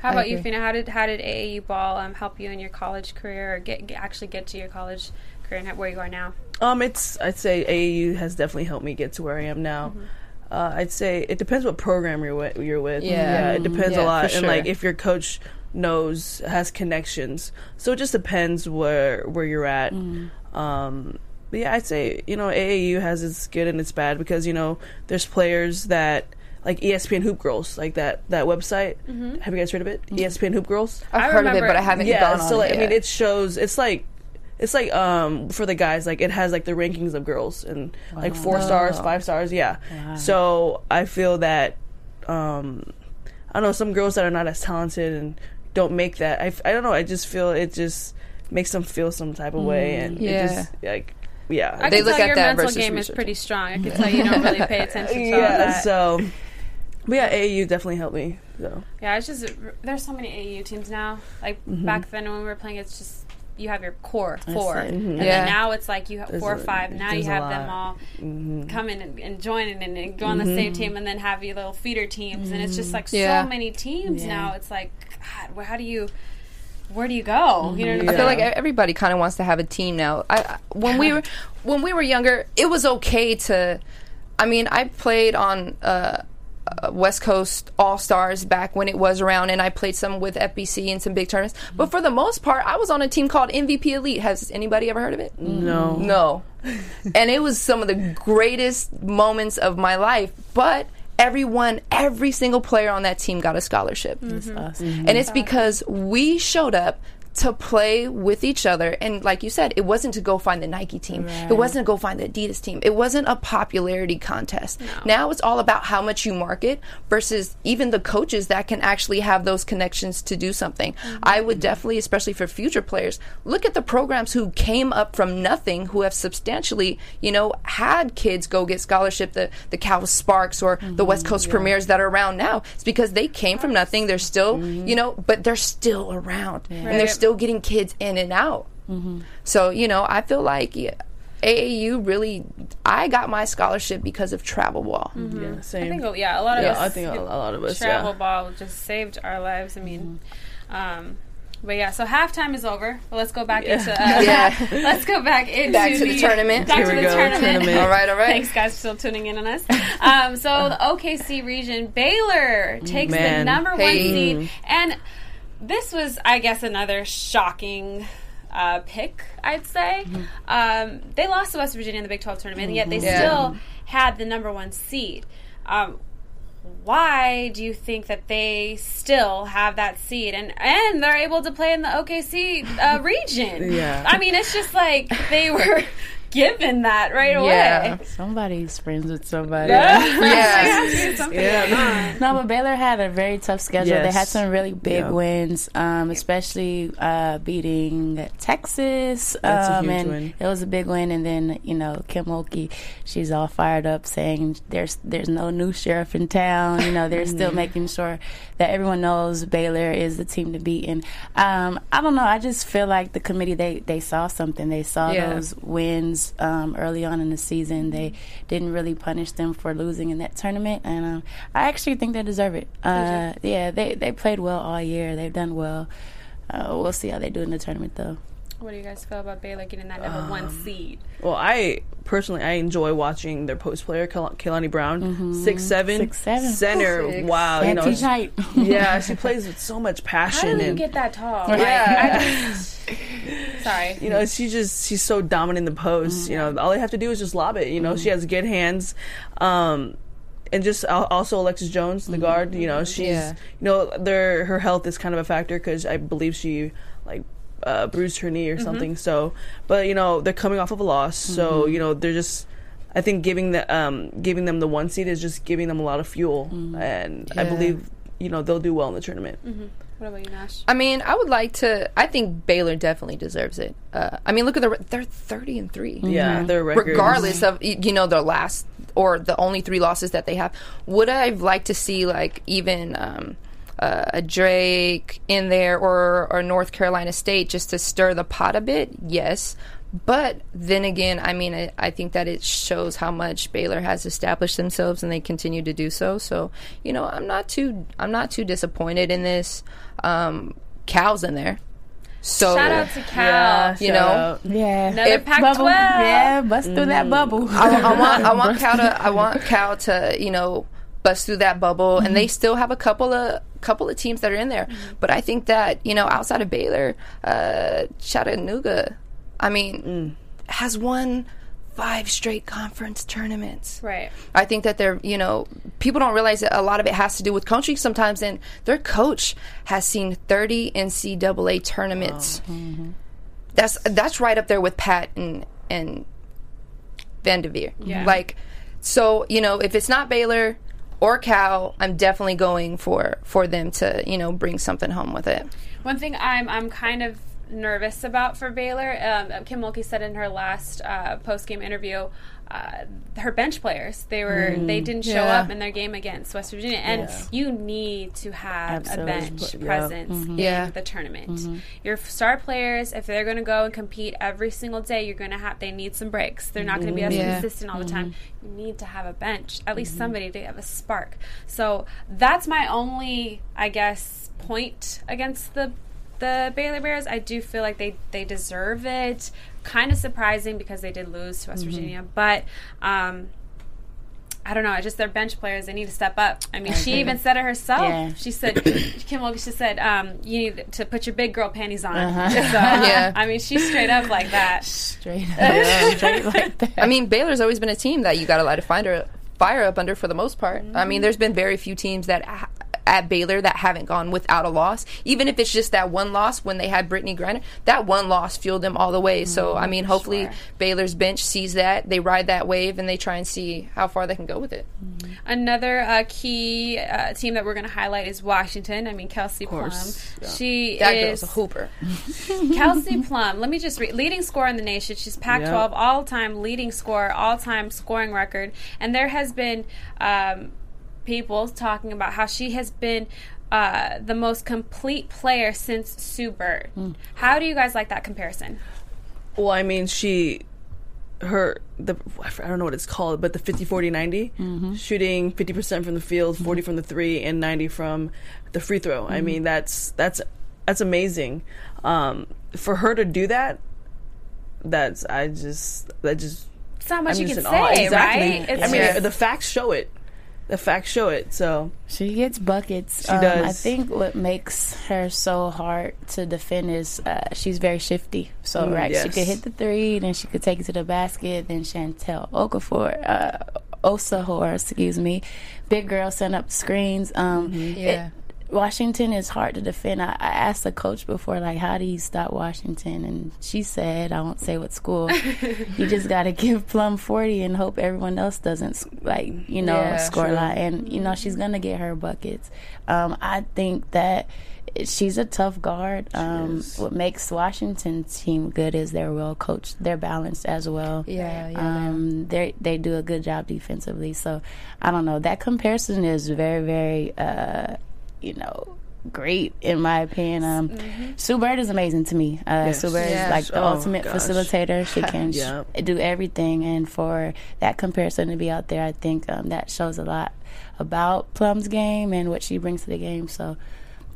how about you, agree. Fina? How did how did AAU ball um, help you in your college career, or get, get actually get to your college career and where you are now? Um, it's I'd say AAU has definitely helped me get to where I am now. Mm-hmm. Uh, I'd say it depends what program you're with. You're with. Yeah. it depends Yeah, a lot, for and like if your coach knows has connections. So it just depends where where you're at. Mm. Um, but yeah, I'd say you know AAU has its good and its bad because you know there's players that like ESPN HoopGurlz, like that that website. Have you guys heard of it? E ESPN HoopGurlz. I've I heard of it, but I haven't Yeah, gone on so like, it I mean, it shows. It's like it's like um for the guys like it has like the rankings of girls and like four stars five stars yeah so i feel that um i don't know some girls that are not as talented and don't make that I, I don't know i just feel it just makes them feel some type of way and Yeah. it just like yeah I They can look tell at your that mental versus game is pretty strong. I can tell you don't really pay attention to all yeah that. so but yeah AAU definitely helped me so Yeah, it's just there's so many AAU teams now. Like Mm-hmm. back then when we were playing, it's just you have your core four, it. and mm-hmm. Yeah. then now it's like you have four or a- five. Now you have them all mm-hmm. come in and, and join in and, and go on the same mm-hmm. team, and then have your little feeder teams, and it's just like Yeah. so many teams Yeah. now. It's like, God, wh- how do you, where do you go? You know what I feel like everybody kind of wants to have a team now. I, I when we were when we were younger, it was okay to. I mean, I played on uh, Uh, West Coast All Stars back when it was around, and I played some with FBC and some big tournaments. But for the most part, I was on a team called MVP Elite. Has anybody ever heard of it? no No. and it was some of the greatest moments of my life. But everyone, every single player on that team got a scholarship. That's mm-hmm. us. And it's because we showed up to play with each other. And like you said, it wasn't to go find the Nike team. It wasn't to go find the Adidas team. It wasn't a popularity contest. Now it's all about how much you market versus even the coaches that can actually have those connections to do something. I would mm-hmm. definitely, especially for future players, look at the programs who came up from nothing, who have substantially, you know, had kids go get scholarship, the, the Cal Sparks or the West Coast mm-hmm. Premiers that are around now. It's because they came from nothing. They're still, mm-hmm. you know, but they're still around. And they're Right. Still getting kids in and out. So, you know, I feel like yeah, AAU really, I got my scholarship because of Travel Ball. Yeah, I same. think, yeah, a lot of Yeah, us. I think a- a lot of us, Travel yeah. ball just saved our lives. I mean, um, but yeah. So halftime is over. But let's go back into. Uh, Yeah. let's go back into Back to the tournament. Back Here to we the go, tournament. tournament. All right, all right. Thanks, guys, for still tuning in on us. Um, so the OKC region, Baylor takes the Man. number one Hey. seed, and this was, I guess, another shocking. Uh, pick, I'd say. Um, they lost to West Virginia in the Big 12 tournament, and yet they Yeah. still had the number one seed. Um, why do you think that they still have that seed and and they're able to play in the OKC uh, region? Yeah. I mean, it's just like they were given that right away. Yeah. Somebody's friends with somebody. Yeah. Something Yeah. No, but Baylor had a very tough schedule. They had some really big Yeah. wins, um, especially uh, beating Texas. That's a um, huge and win. It was a big win. And then you know Kim Mulkey, she's all fired up, saying there's there's no new sheriff in town. You know they're still making sure that everyone knows Baylor is the team to beat. And um, I don't know. I just feel like the committee they they saw something. They saw Yeah. those wins um, early on in the season. They didn't really punish them for losing in that tournament, and um, I actually think they deserve it. Uh, yeah, they they played well all year. They've done well. Uh, we'll see how they do in the tournament, though. What do you guys feel about Baylor getting that number one Um, seed? Well, I personally I enjoy watching their post player, Kal- Kalani Brown, six seven, Six, seven. center. Six. Wow, you know, teach height. yeah, she plays with so much passion. How passion do you and get that tall? Yeah. Like, just, sorry. you know she just she's so dominant in the post. You know, all they have to do is just lob it. You know, she has good hands. Um, and just also Alexis Jones, the guard. You know, she's Yeah. you know their her health is kind of a factor because I believe she like uh, bruised her knee or something. So, but you know they're coming off of a loss, so you know they're just. I think giving the um, giving them the one seed is just giving them a lot of fuel, and I believe you know they'll do well in the tournament. What about you, Nash? I mean, I would like to. I think Baylor definitely deserves it. Uh, I mean, look at the they're thirty and 3 Yeah, their record. regardless of you know their last or the only three losses that they have. Would I've liked to see like even um, uh, a Drake in there or or North Carolina State just to stir the pot a bit? Yes. But then again, I mean, I, I think that it shows how much Baylor has established themselves, and they continue to do so. So, you know, I'm not too I'm not too disappointed in this. Um, Cal's in there, so Shout out to Cal. Yeah, You know? out. Yeah, Another If Pac-12. bubble, yeah, bust through that bubble. I, I want I want Cal to I want Cal to you know bust through that bubble, and they mm-hmm. still have a couple of couple of teams that are in there. Mm-hmm. But I think that you know outside of Baylor, uh, Chattanooga, I mean, mm. has won five straight conference tournaments. Right. I think that they're, you know, people don't realize that a lot of it has to do with coaching sometimes, and their coach has seen 30 NCAA tournaments. Oh, mm-hmm. That's that's right up there with Pat and and VanDerveer. Yeah. Like, so you know, if it's not Baylor or Cal, I'm definitely going for for them to you know bring something home with it. One thing I'm I'm kind of nervous about for Baylor. Um, Kim Mulkey said in her last uh, post game interview, uh, her bench players they were mm, they didn't show Yeah. up in their game against West Virginia, and Yeah. you need to have Absolutely. a bench mm-hmm. Yeah. presence Yeah. in the tournament. Mm-hmm. Your star players, if they're going to go and compete every single day, you're going to have they need some breaks. They're not going to be as mm-hmm. Yeah. consistent all the time. You need to have a bench, at least somebody to have a spark. So that's my only, I guess, point against the the Baylor Bears. I do feel like they they deserve it. Kind of surprising because they did lose to West Virginia, but. um I don't know. I just their bench players. They need to step up. I mean, she even said it herself. Yeah. She said, Kim Mulkey just said, um, "You need to put your big girl panties on." Uh-huh. So, Yeah. I mean, she's straight up like that. straight up, straight like that. I mean, Baylor's always been a team that you got to light a fire, fire up under for the most part. I mean, there's been very few teams that ha- at Baylor that haven't gone without a loss. Even if it's just that one loss when they had Brittney Griner, that one loss fueled them all the way. So I mean, hopefully Baylor's bench sees that, they ride that wave, and they try and see how far they can go with it. Another uh, key uh, team that we're going to highlight is Washington. I mean, Kelsey Plum. course, yeah. She That is girl's a hooper. Kelsey Plum. Let me just read. Leading scorer in the nation. She's Pac-12 Yep. all-time leading scorer, all-time scoring record. And there has been um, people talking about how she has been uh, the most complete player since Sue Bird. How do you guys like that comparison? Well, I mean, she, her, the I don't know what it's called, but the 50 40 90, shooting 50% from the field, 40 from the three, and 90 from the free throw. I mean, that's that's that's amazing. Um, for her to do that, that's I just that just It's not much I'm you can in awe. say, exactly. right? It's I mean, just- the facts show it. The facts show it. So She gets buckets. She um, does. I think what makes her so hard to defend is uh, she's very shifty. So Mm, right, she could hit the three, then she could take it to the basket. Then Chantel Okafor, uh, Osahor, excuse me, big girl send up screens. Um, Mm-hmm. Yeah. it- Washington is hard to defend. I, I asked the coach before, like, how do you stop Washington? And she said, I won't say what school. you just got to give Plum 40 and hope everyone else doesn't, like, you know, Yeah, score a lot. And, you know, she's going to get her buckets. Um, I think that she's a tough guard. Um, what makes Washington's team good is they're well coached, they're balanced as well. Yeah, yeah, Um, they they do a good job defensively. So I don't know. That comparison is very very uh, you know great in my opinion. Um, Sue Bird is amazing to me. Uh, Yes. Sue Bird Yeah. is like the Oh, ultimate gosh. facilitator. She can sh- do everything, and for that comparison to be out there, I think um, that shows a lot about Plum's game and what she brings to the game. So.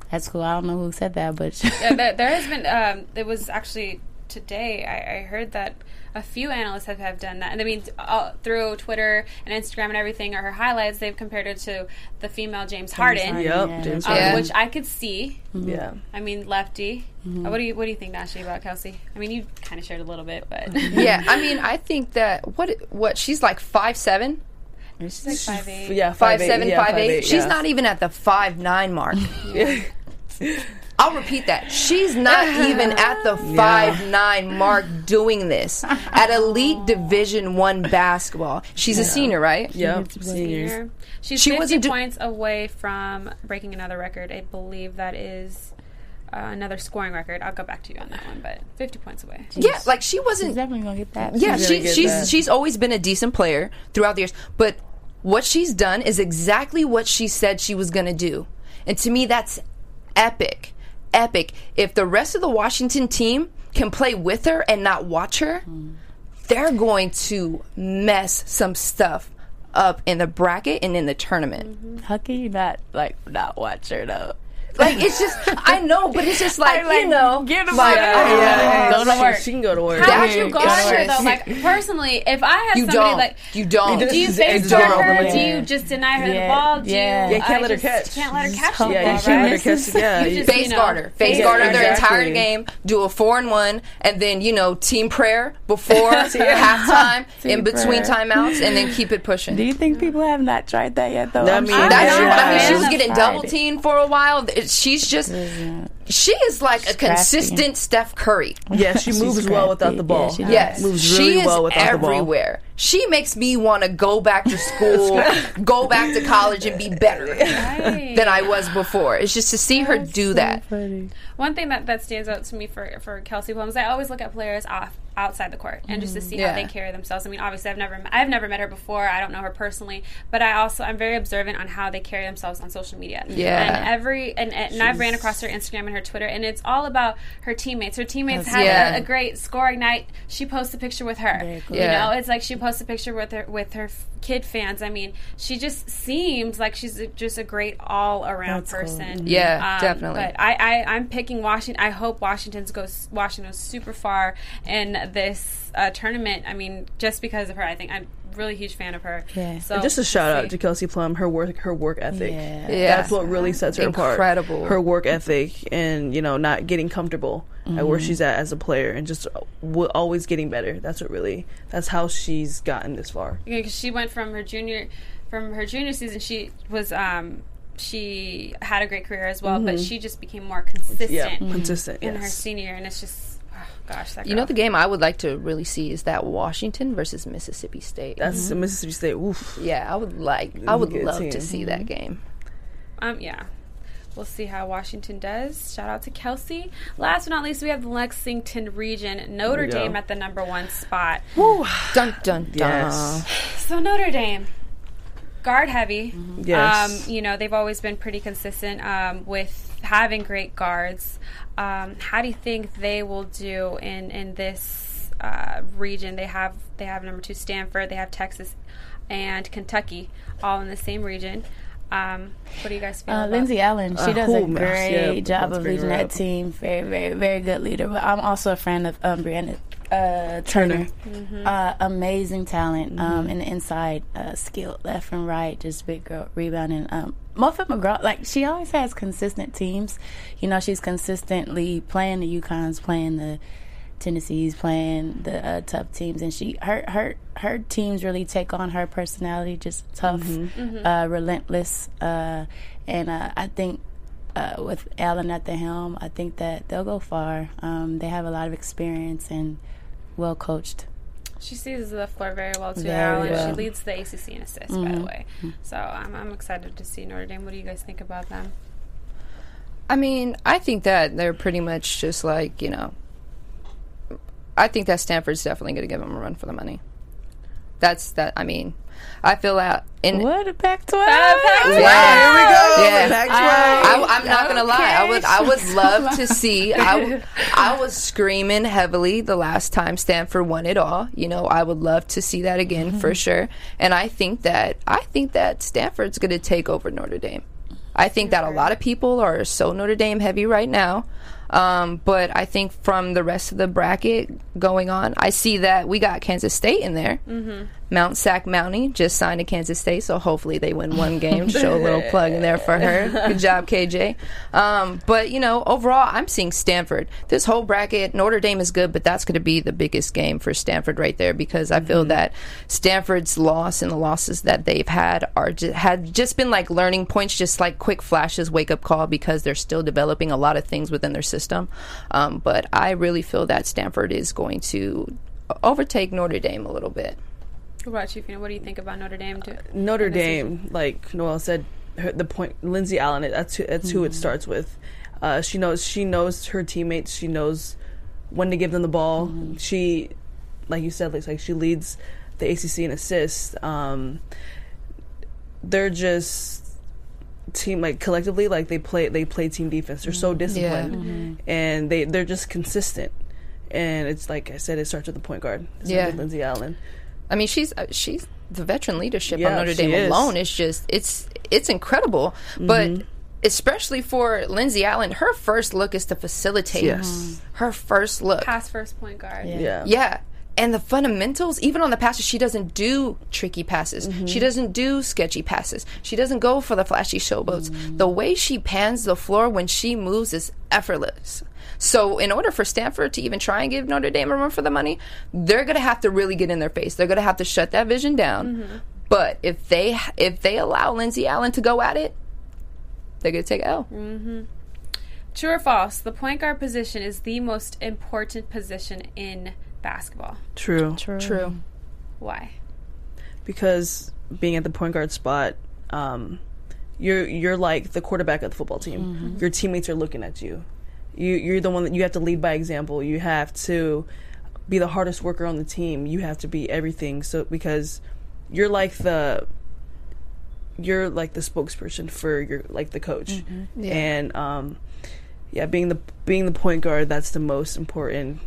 That's cool. I don't know who said that, but Yeah, there, there has been. Um, it was actually today. I, I heard that a few analysts have, have done that, and I mean uh, through Twitter and Instagram and everything, or her highlights, they've compared her to the female James Harden, Harden. yep, Yeah. James um, Harden. which I could see. yeah. I mean, lefty. Uh, what do you What do you think, Ashley, about Kelsey? I mean, you kind of shared a little bit, but yeah, I mean, I think that what what she's like five seven, she's like five eight. Yeah, five eight, seven, yeah, five eight. She's yeah. not even at the five nine mark. I'll repeat that. She's not even at the five nine mark doing this at elite Division One basketball. She's a senior, right? Yep. Senior. She's She 50 wasn't do- points away from breaking another record. I believe that is uh, another scoring record. I'll go back to you on that one, but 50 points away. Yeah, like she wasn't. definitely gonna get that. Yeah, She's she, gonna she's that. she's always been a decent player throughout the years, but what she's done is exactly what she said she was going to do, and to me, that's epic, epic. If the rest of the Washington team can play with her and not watch her, they're going to mess some stuff up in the bracket and in the tournament. How can you not like not watch her though? Like it's just, I know, but it's just like, you know, get him like, out. Yeah, Go to work. She can go to work. How would That- you guard Yes. her though? Like personally, if I had you somebody don't, like, you don't. Do you Just- face guard her? over Do you just deny her the Yeah. ball? Do Yeah. you? Yeah, can't I let her catch. Can't let her catch Yeah, ball, you can't let her catch. Yeah, You you- just, face you know, guard her. Face face guard her guard their entire game. Do a four and one, and then you know team prayer before halftime, in between timeouts, and then keep it pushing. Do you think people have not tried that yet though? I mean, That's true. I mean, she was getting double it. teamed for a while. It- She's just, uh, she is like a crafty. consistent Steph Curry. Yeah, she She's moves well without the ball. Yeah, she. Yes, Moves really she is well without the ball. everywhere. She makes me want to go back to school, go back to college, and be better than I was before. It's just to see her do that. One thing that, that stands out to me for for Kelsey Plum is I always look at players off outside the court and just to see Yeah. how they carry themselves. I mean, obviously, I've never I've never met her before. I don't know her personally, but I also I'm very observant on how they carry themselves on social media. Yeah. and every and, and I've ran across her Instagram and her Twitter, and it's all about her teammates. Her teammates had Yeah. a, a great scoring night. She posts a picture with her. Cool. You know, it's like she posts a picture with her with her kid fans. I mean, she just seems like she's a, just a great all around That's cool. person. Yeah, Um, definitely. But I, I, I'm picking Washington. I hope Washington's goes Washington super far in this uh, tournament. I mean, just because of her, I think I'm a really huge fan of her. Yeah. So And just a shout out to Kelsey Plum, her work, her work ethic. Yeah. Yeah. That's what really sets her Incredible. apart. Her work ethic and you know not getting comfortable at where she's at as a player and just w- always getting better. That's what really. That's how she's gotten this far. because she went from her junior from her junior season she was um she had a great career as well, but she just became more consistent Yeah, consistent. in her senior and it's just, gosh, that You know, the game I would like to really see is that Washington versus Mississippi State. That's Mississippi State. Oof. yeah, I would like. I would love team. to see that game. Um, yeah. We'll see how Washington does. Shout out to Kelsey. Last but not least, we have the Lexington region. Notre. Dame at the number one spot. Woo. Dun dun dun. Yes. So Notre Dame, guard heavy. Yes. Um, you know they've always been pretty consistent um, with having great guards. Um, how do you think they will do in in this uh, region? They have they have number two Stanford. They have Texas and Kentucky all in the same region. Um, what do you guys feel? Uh, about Lindsay Allen, she Uh, does a who- great yeah, job of leading her that team. Very, very, very good leader. But I'm also a fan of um, Brianna uh, Turner. Uh, amazing talent um, in the inside, uh, skilled left and right, just big girl rebounding. Um, Muffet McGraw, like she always has consistent teams. You know, she's consistently playing the UConns, playing the Tennessee's playing the uh, tough teams, and she her her her teams really take on her personality, just tough, Uh, relentless, uh, and uh, I think. Uh, with Allen at the helm, I think that they'll go far. Um, they have a lot of experience and well coached. She sees the floor very well too, Very. She well. leads the ACC in assists, by the mm-hmm. way. So I'm, I'm excited to see Notre Dame. What do you guys think about them? I mean, I think that they're pretty much just like you know. I think that Stanford's definitely going to give them a run for the money. That's that. I mean, I feel out in. What a Pac twelve! Yeah. Here we go. Yeah. Pac-12. I, am not gonna lie. I would. I would love to see. I, w- I was screaming heavily the last time Stanford won it all. You know, I would love to see that again for sure. And I think that I think that Stanford's going to take over Notre Dame. I think that a lot of people are so Notre Dame heavy right now. Um, but I think from the rest of the bracket going on, I see that we got Kansas State in there. Mm-hmm. Mount Sac Mountie just signed to Kansas State, so hopefully they win one game. Show a little plug in there for her. Good job, KJ. Um, but you know, overall, I'm seeing Stanford. This whole bracket, Notre Dame is good, but that's going to be the biggest game for Stanford right there because I feel that Stanford's loss and the losses that they've had are just, had just been like learning points, just like quick flashes, wake up call because they're still developing a lot of things within their system. Um, but I really feel that Stanford is going to overtake Notre Dame a little bit. What about you, Fina? What do you think about Notre Dame? Do- Notre Dame, like Noelle said, her, the point Lindsay Allen. That's who, that's who it starts with. Uh, she knows she knows her teammates. She knows when to give them the ball. She, like you said, like, like she leads the ACC in assists. Um, they're just team like collectively like they play they play team defense. They're so disciplined and they they're just consistent. And it's like I said, it starts with the point guard. It starts Yeah. with Lindsay Allen. I mean, she's uh, she's the veteran leadership Yeah, on Notre Dame is. alone is just it's it's incredible. But especially for Lindsay Allen, her first look is to facilitate. Yes. Her first look. Pass first point guard. Yeah. Yeah. And the fundamentals, even on the passes, she doesn't do tricky passes. Mm-hmm. She doesn't do sketchy passes. She doesn't go for the flashy showboats. Mm. The way she pans the floor when she moves is effortless. So, in order for Stanford to even try and give Notre Dame a run for the money, they're going to have to really get in their face. They're going to have to shut that vision down. Mm-hmm. But if they if they allow Lindsay Allen to go at it, they're going to take a L. Mm-hmm. True or false? The point guard position is the most important position in basketball. True. True. Why? because being at the point guard spot, um, you're you're like the quarterback of the football team. Your teammates are looking at you. You you're the one that you have to lead by example. You have to be the hardest worker on the team. You have to be everything. So because you're like the you're like the spokesperson for your like the coach, Yeah. and um, yeah, being the being the point guard that's the most important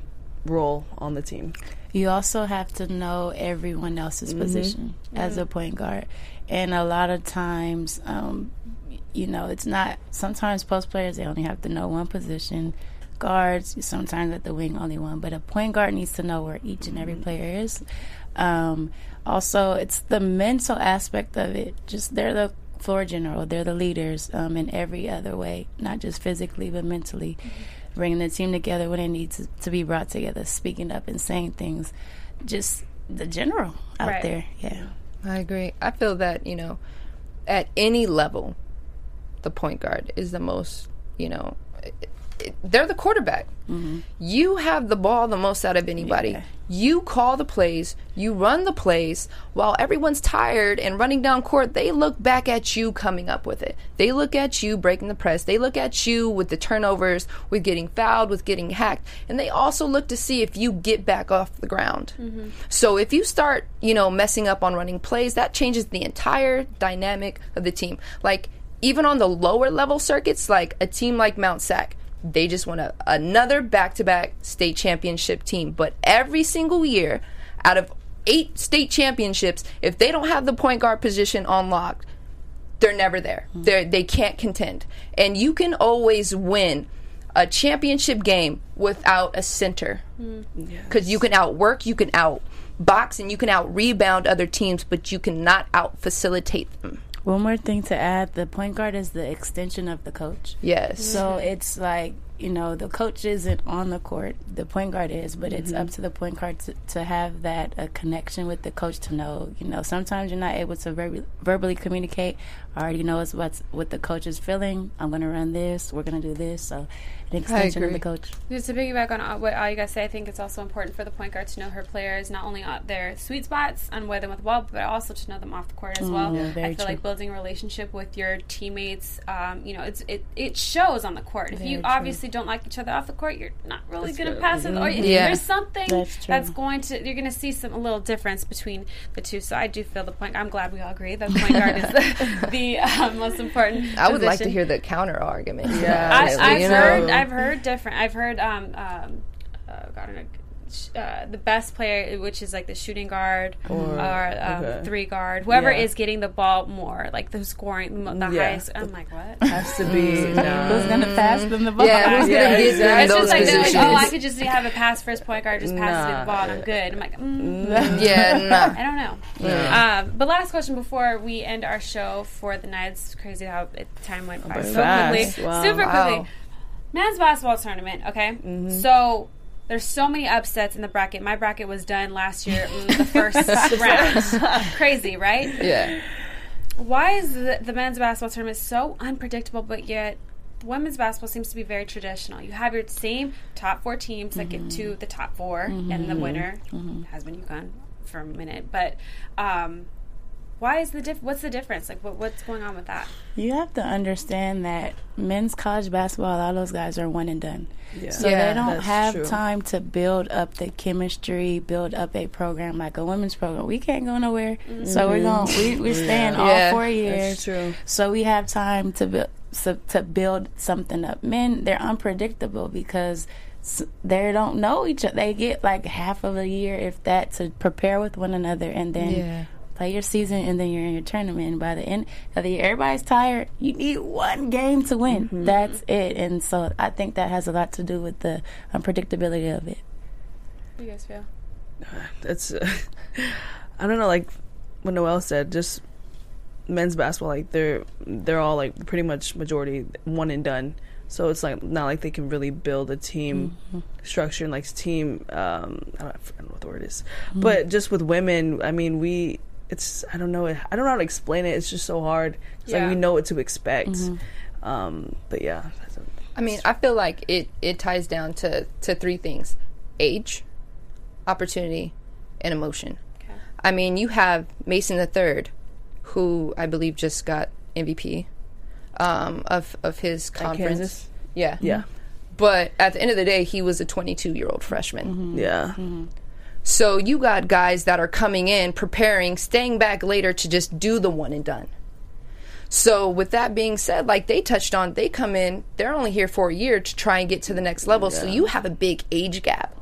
role on the team. You also have to know everyone else's position as a point guard. And a lot of times, um, you know, it's not, sometimes post players, they only have to know one position. Guards, sometimes at the wing, only one. But a point guard needs to know where each and every player is. Um, also, it's the mental aspect of it. Just they're the floor general, they're the leaders um, in every other way, not just physically, but mentally bringing the team together when it needs to, to be brought together, speaking up and saying things. Just the general out Right. there, yeah. I agree. I feel that, you know, at any level, the point guard is the most, you know, it, it, they're the quarterback. Mm-hmm. You have the ball the most out of anybody. Yeah. You call the plays, you run the plays. While everyone's tired and running down court, they look back at you coming up with it. They look at you breaking the press. They look at you with the turnovers, with getting fouled, with getting hacked. And they also look to see if you get back off the ground. Mm-hmm. So if you start, you know, messing up on running plays, that changes the entire dynamic of the team. Like, even on the lower level circuits, like a team like Mount Sac, they just won a, another back to back state championship team. But every single year, out of eight state championships, if they don't have the point guard position unlocked, they're never there. Hmm. They they can't contend, and you can always win a championship game without a center hmm. because you can outwork, you can outbox, and you can out rebound other teams, but you cannot out facilitate them. One more thing to add: the point guard is the extension of the coach. Yes. So it's like you know the coach isn't on the court, the point guard is, but it's up mm-hmm. to the point guard to, to have that a connection with the coach to know. You know, sometimes you're not able to verb- verbally communicate. I already know it's what's what the coach is feeling. I'm going to run this. We're going to do this. So an extension of the agree. coach. Just to piggyback on what all you guys say, I think it's also important for the point guard to know her players, not only on their sweet spots and wear them with the ball, but also to know them off the court as well. yeah, I feel true. like building a relationship with your teammates, um, you know, it's it, it shows on the court. If you Very true. obviously don't like each other off the court, you're not really going to pass it. Or Yeah. there's something That's true. going to you're going to see some a little difference between the two. So I do feel the point. I'm glad we all agree that the point guard is the, the uh, most important. I would like to hear the counter argument. Yeah. I, I've, you know? heard. I've heard different. I've heard. Um. Um. Uh, God, I don't know, uh, the best player, which is like the shooting guard or, um, okay. three guard, whoever Yeah. is getting the ball more, like the scoring, the, Yeah. highest. I'm like, what? Has to be. Who's going to pass them the ball? Yeah, who's Yeah, gonna get them exactly. It's those just like they're like, oh, I could just have a pass first point guard, just pass me Nah. the ball, and I'm good. I'm like, mm, yeah, nah. I don't know. Um, but last question before we end our show for the night. It's crazy how it, time went by so fast. quickly, Wow. super Wow. quickly. Men's basketball tournament. Okay, mm-hmm. so there's so many upsets in the bracket. My bracket was done last year, in the first round. Crazy, right? Yeah. Why is the, the men's basketball tournament so unpredictable, but yet women's basketball seems to be very traditional? You have your same top four teams that get to mm-hmm. the top 4 and the mm-hmm. winner has been UConn for a minute. But um, why is the diff- What's the difference? Like, what, what's going on with that? You have to understand that men's college basketball, a lot of those guys are one and done. Yeah. So Yeah, they don't have true. time to build up the chemistry, build up a program like a women's program. We can't go nowhere. Mm-hmm. So we're going we we're staying all Yeah, four That's years. true. So we have time to build so, to build something up. Men, they're unpredictable because they don't know each other. They get like half of a year, if that, to prepare with one another, and then Yeah. Play your season, and then you're in your tournament. And by the end of the year, everybody's tired. You need one game to win. Mm-hmm. That's it. And so I think that has a lot to do with the unpredictability of it. What do you guys feel? It's. I don't know. Like what Noelle said, just men's basketball. Like they're they're all like pretty much majority one and done. So it's like not like they can really build a team structure and like team. Um, I don't, I don't know what the word is, but just with women, I mean, we. It's I don't know. I don't know how to explain it. It's just so hard. It's Yeah. like we know what to expect. Um, but yeah, I mean, I feel like it, it ties down to, to three things age, opportunity, and emotion. Okay. I mean, you have Mason the Third, who I believe just got MVP um, of of his conference. Kansas? Yeah, yeah, But at the end of the day, he was a 22 year old freshman. yeah. So you got guys that are coming in, preparing, staying back later to just do the one and done. So with that being said, like they touched on, they come in, they're only here for a year to try and get to the next level. So you have a big age gap.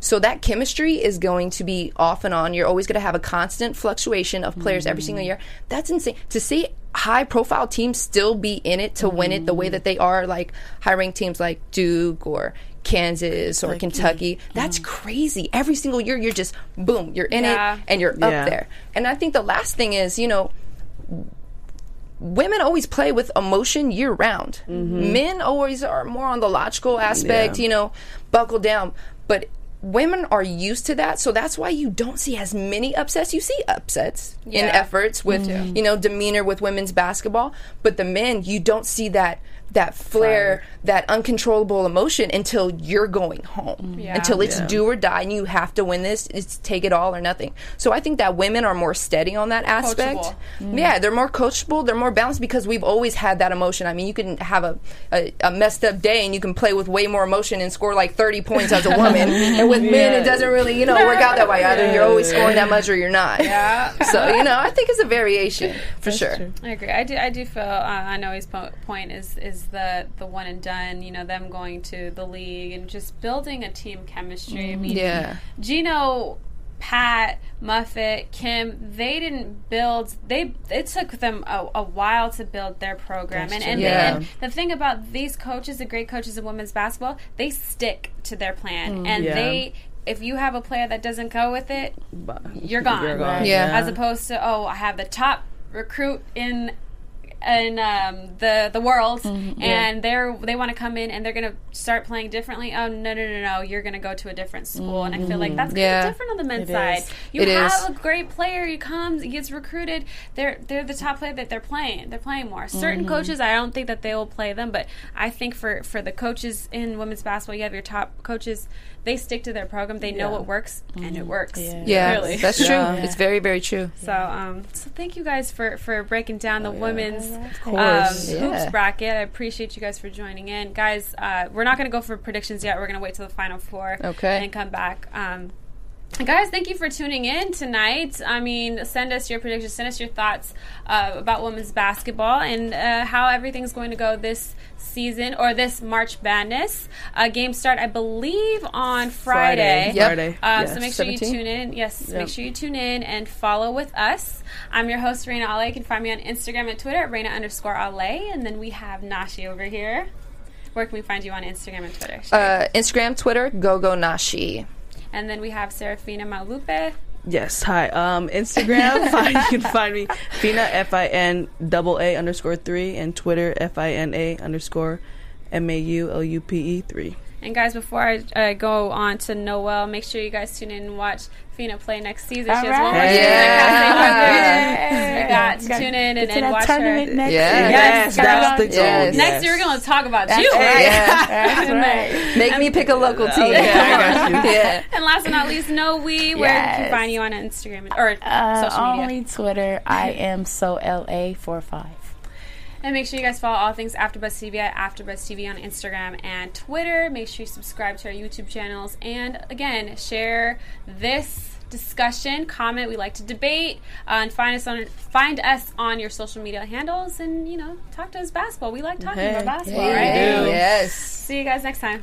So that chemistry is going to be off and on. You're always going to have a constant fluctuation of players every single mm-hmm. year. That's insane. To see high profile teams still be in it to win it the way mm-hmm. that they are, like high ranked teams like Duke or Kansas or Kentucky, mm-hmm. that's crazy. Every single year, you're just boom, you're in Yeah. it and you're Yeah. up there. And I think the last thing is, you know, women always play with emotion year round. Mm-hmm. Men always are more on the logical aspect, Yeah. you know, buckle down. But women are used to that, so that's why you don't see as many upsets. You see upsets in efforts with mm-hmm. you know demeanor with women's basketball, but the men you don't see that that flare, that uncontrollable emotion until you're going home. Yeah. Until it's Yeah. do or die and you have to win this. It's take it all or nothing. So I think that women are more steady on that aspect. Coachable. Yeah, they're more coachable, they're more balanced because we've always had that emotion. I mean, you can have a, a, a messed up day and you can play with way more emotion and score like 30 points as a woman. and with men, it doesn't really, you know, work out that way. Either you're always scoring that much or you're not. Yeah. So, you know, I think it's a variation for sure. I agree. I do. I do feel. Uh, I know his po- point is is the the one and done. You know, them going to the league and just building a team chemistry. I mm-hmm. mean, Yeah. Gino, Pat, Muffet, Kim, they didn't build. They it took them a, a while to build their program. and and, Yeah. and the thing about these coaches, the great coaches of women's basketball, they stick to their plan, mm, and Yeah. they. If you have a player that doesn't go with it, you're gone. You're gone. Yeah. As opposed to, oh, I have the top recruit in in um, the the world, mm-hmm. and they're they want to come in and they're going to start playing differently. Oh no no no no! You're going to go to a different school, and I feel like mm-hmm. that's kind Yeah. of different on the men's It side. is. You It have is. a great player, he comes, he gets recruited. They're they're the top player that they're playing. They're playing more. Certain mm-hmm. coaches, I don't think that they will play them, but I think for for the coaches in women's basketball, you have your top coaches. They stick to their program. They know what works, and it works. Yeah. Yeah, Really. that's true. Yeah. It's very, very true. So, um, so thank you guys for for breaking down the women's um, course. hoops bracket. I appreciate you guys for joining in, guys. Uh, we're not going to go for predictions yet. We're going to wait till the final four, Okay. and come back. Um, and guys, thank you for tuning in tonight. I mean, send us your predictions, send us your thoughts uh, about women's basketball and uh, how everything's going to go this season or this March Madness. Uh, games start, I believe, on Friday. Friday. Yep. Friday. Uh, Yes. So make sure you tune in. Yes, Yep. make sure you tune in and follow with us. I'm your host, Raina Ale. You can find me on Instagram and Twitter at Raina underscore Ale. And then we have Nashi over here. Where can we find you on Instagram and Twitter? Uh, Instagram, Twitter, go go Nashi. And then we have Serafina Maulupe. Yes. Hi. Um, Instagram. find, you can find me Fina F I N double A underscore three and Twitter F I N A underscore M A U L U P E three. And guys, before I uh, go on to Noelle, make sure you guys tune in and watch Fina play next season. All she has one more season. I can't say what Yeah. it is. We got to tune in and, and watch her. tournament next Yeah. year. Yes, that's the goal. Yes. Next year, we're going to talk about you. right. Yeah. That's right. Make me pick a local team. Okay, I got you. yeah. And last but not least, Noe, where we can find you on Instagram or Uh, social media? only Twitter. I am so la 45 And make sure you guys follow all things AfterBuzz TV at AfterBuzz TV on Instagram and Twitter. Make sure you subscribe to our YouTube channels. And again, share this discussion, comment. We like to debate. Uh, and find us on find us on your social media handles. And you know, talk to us basketball. We like talking Hey. about basketball, Yeah, right? Yes. See you guys next time.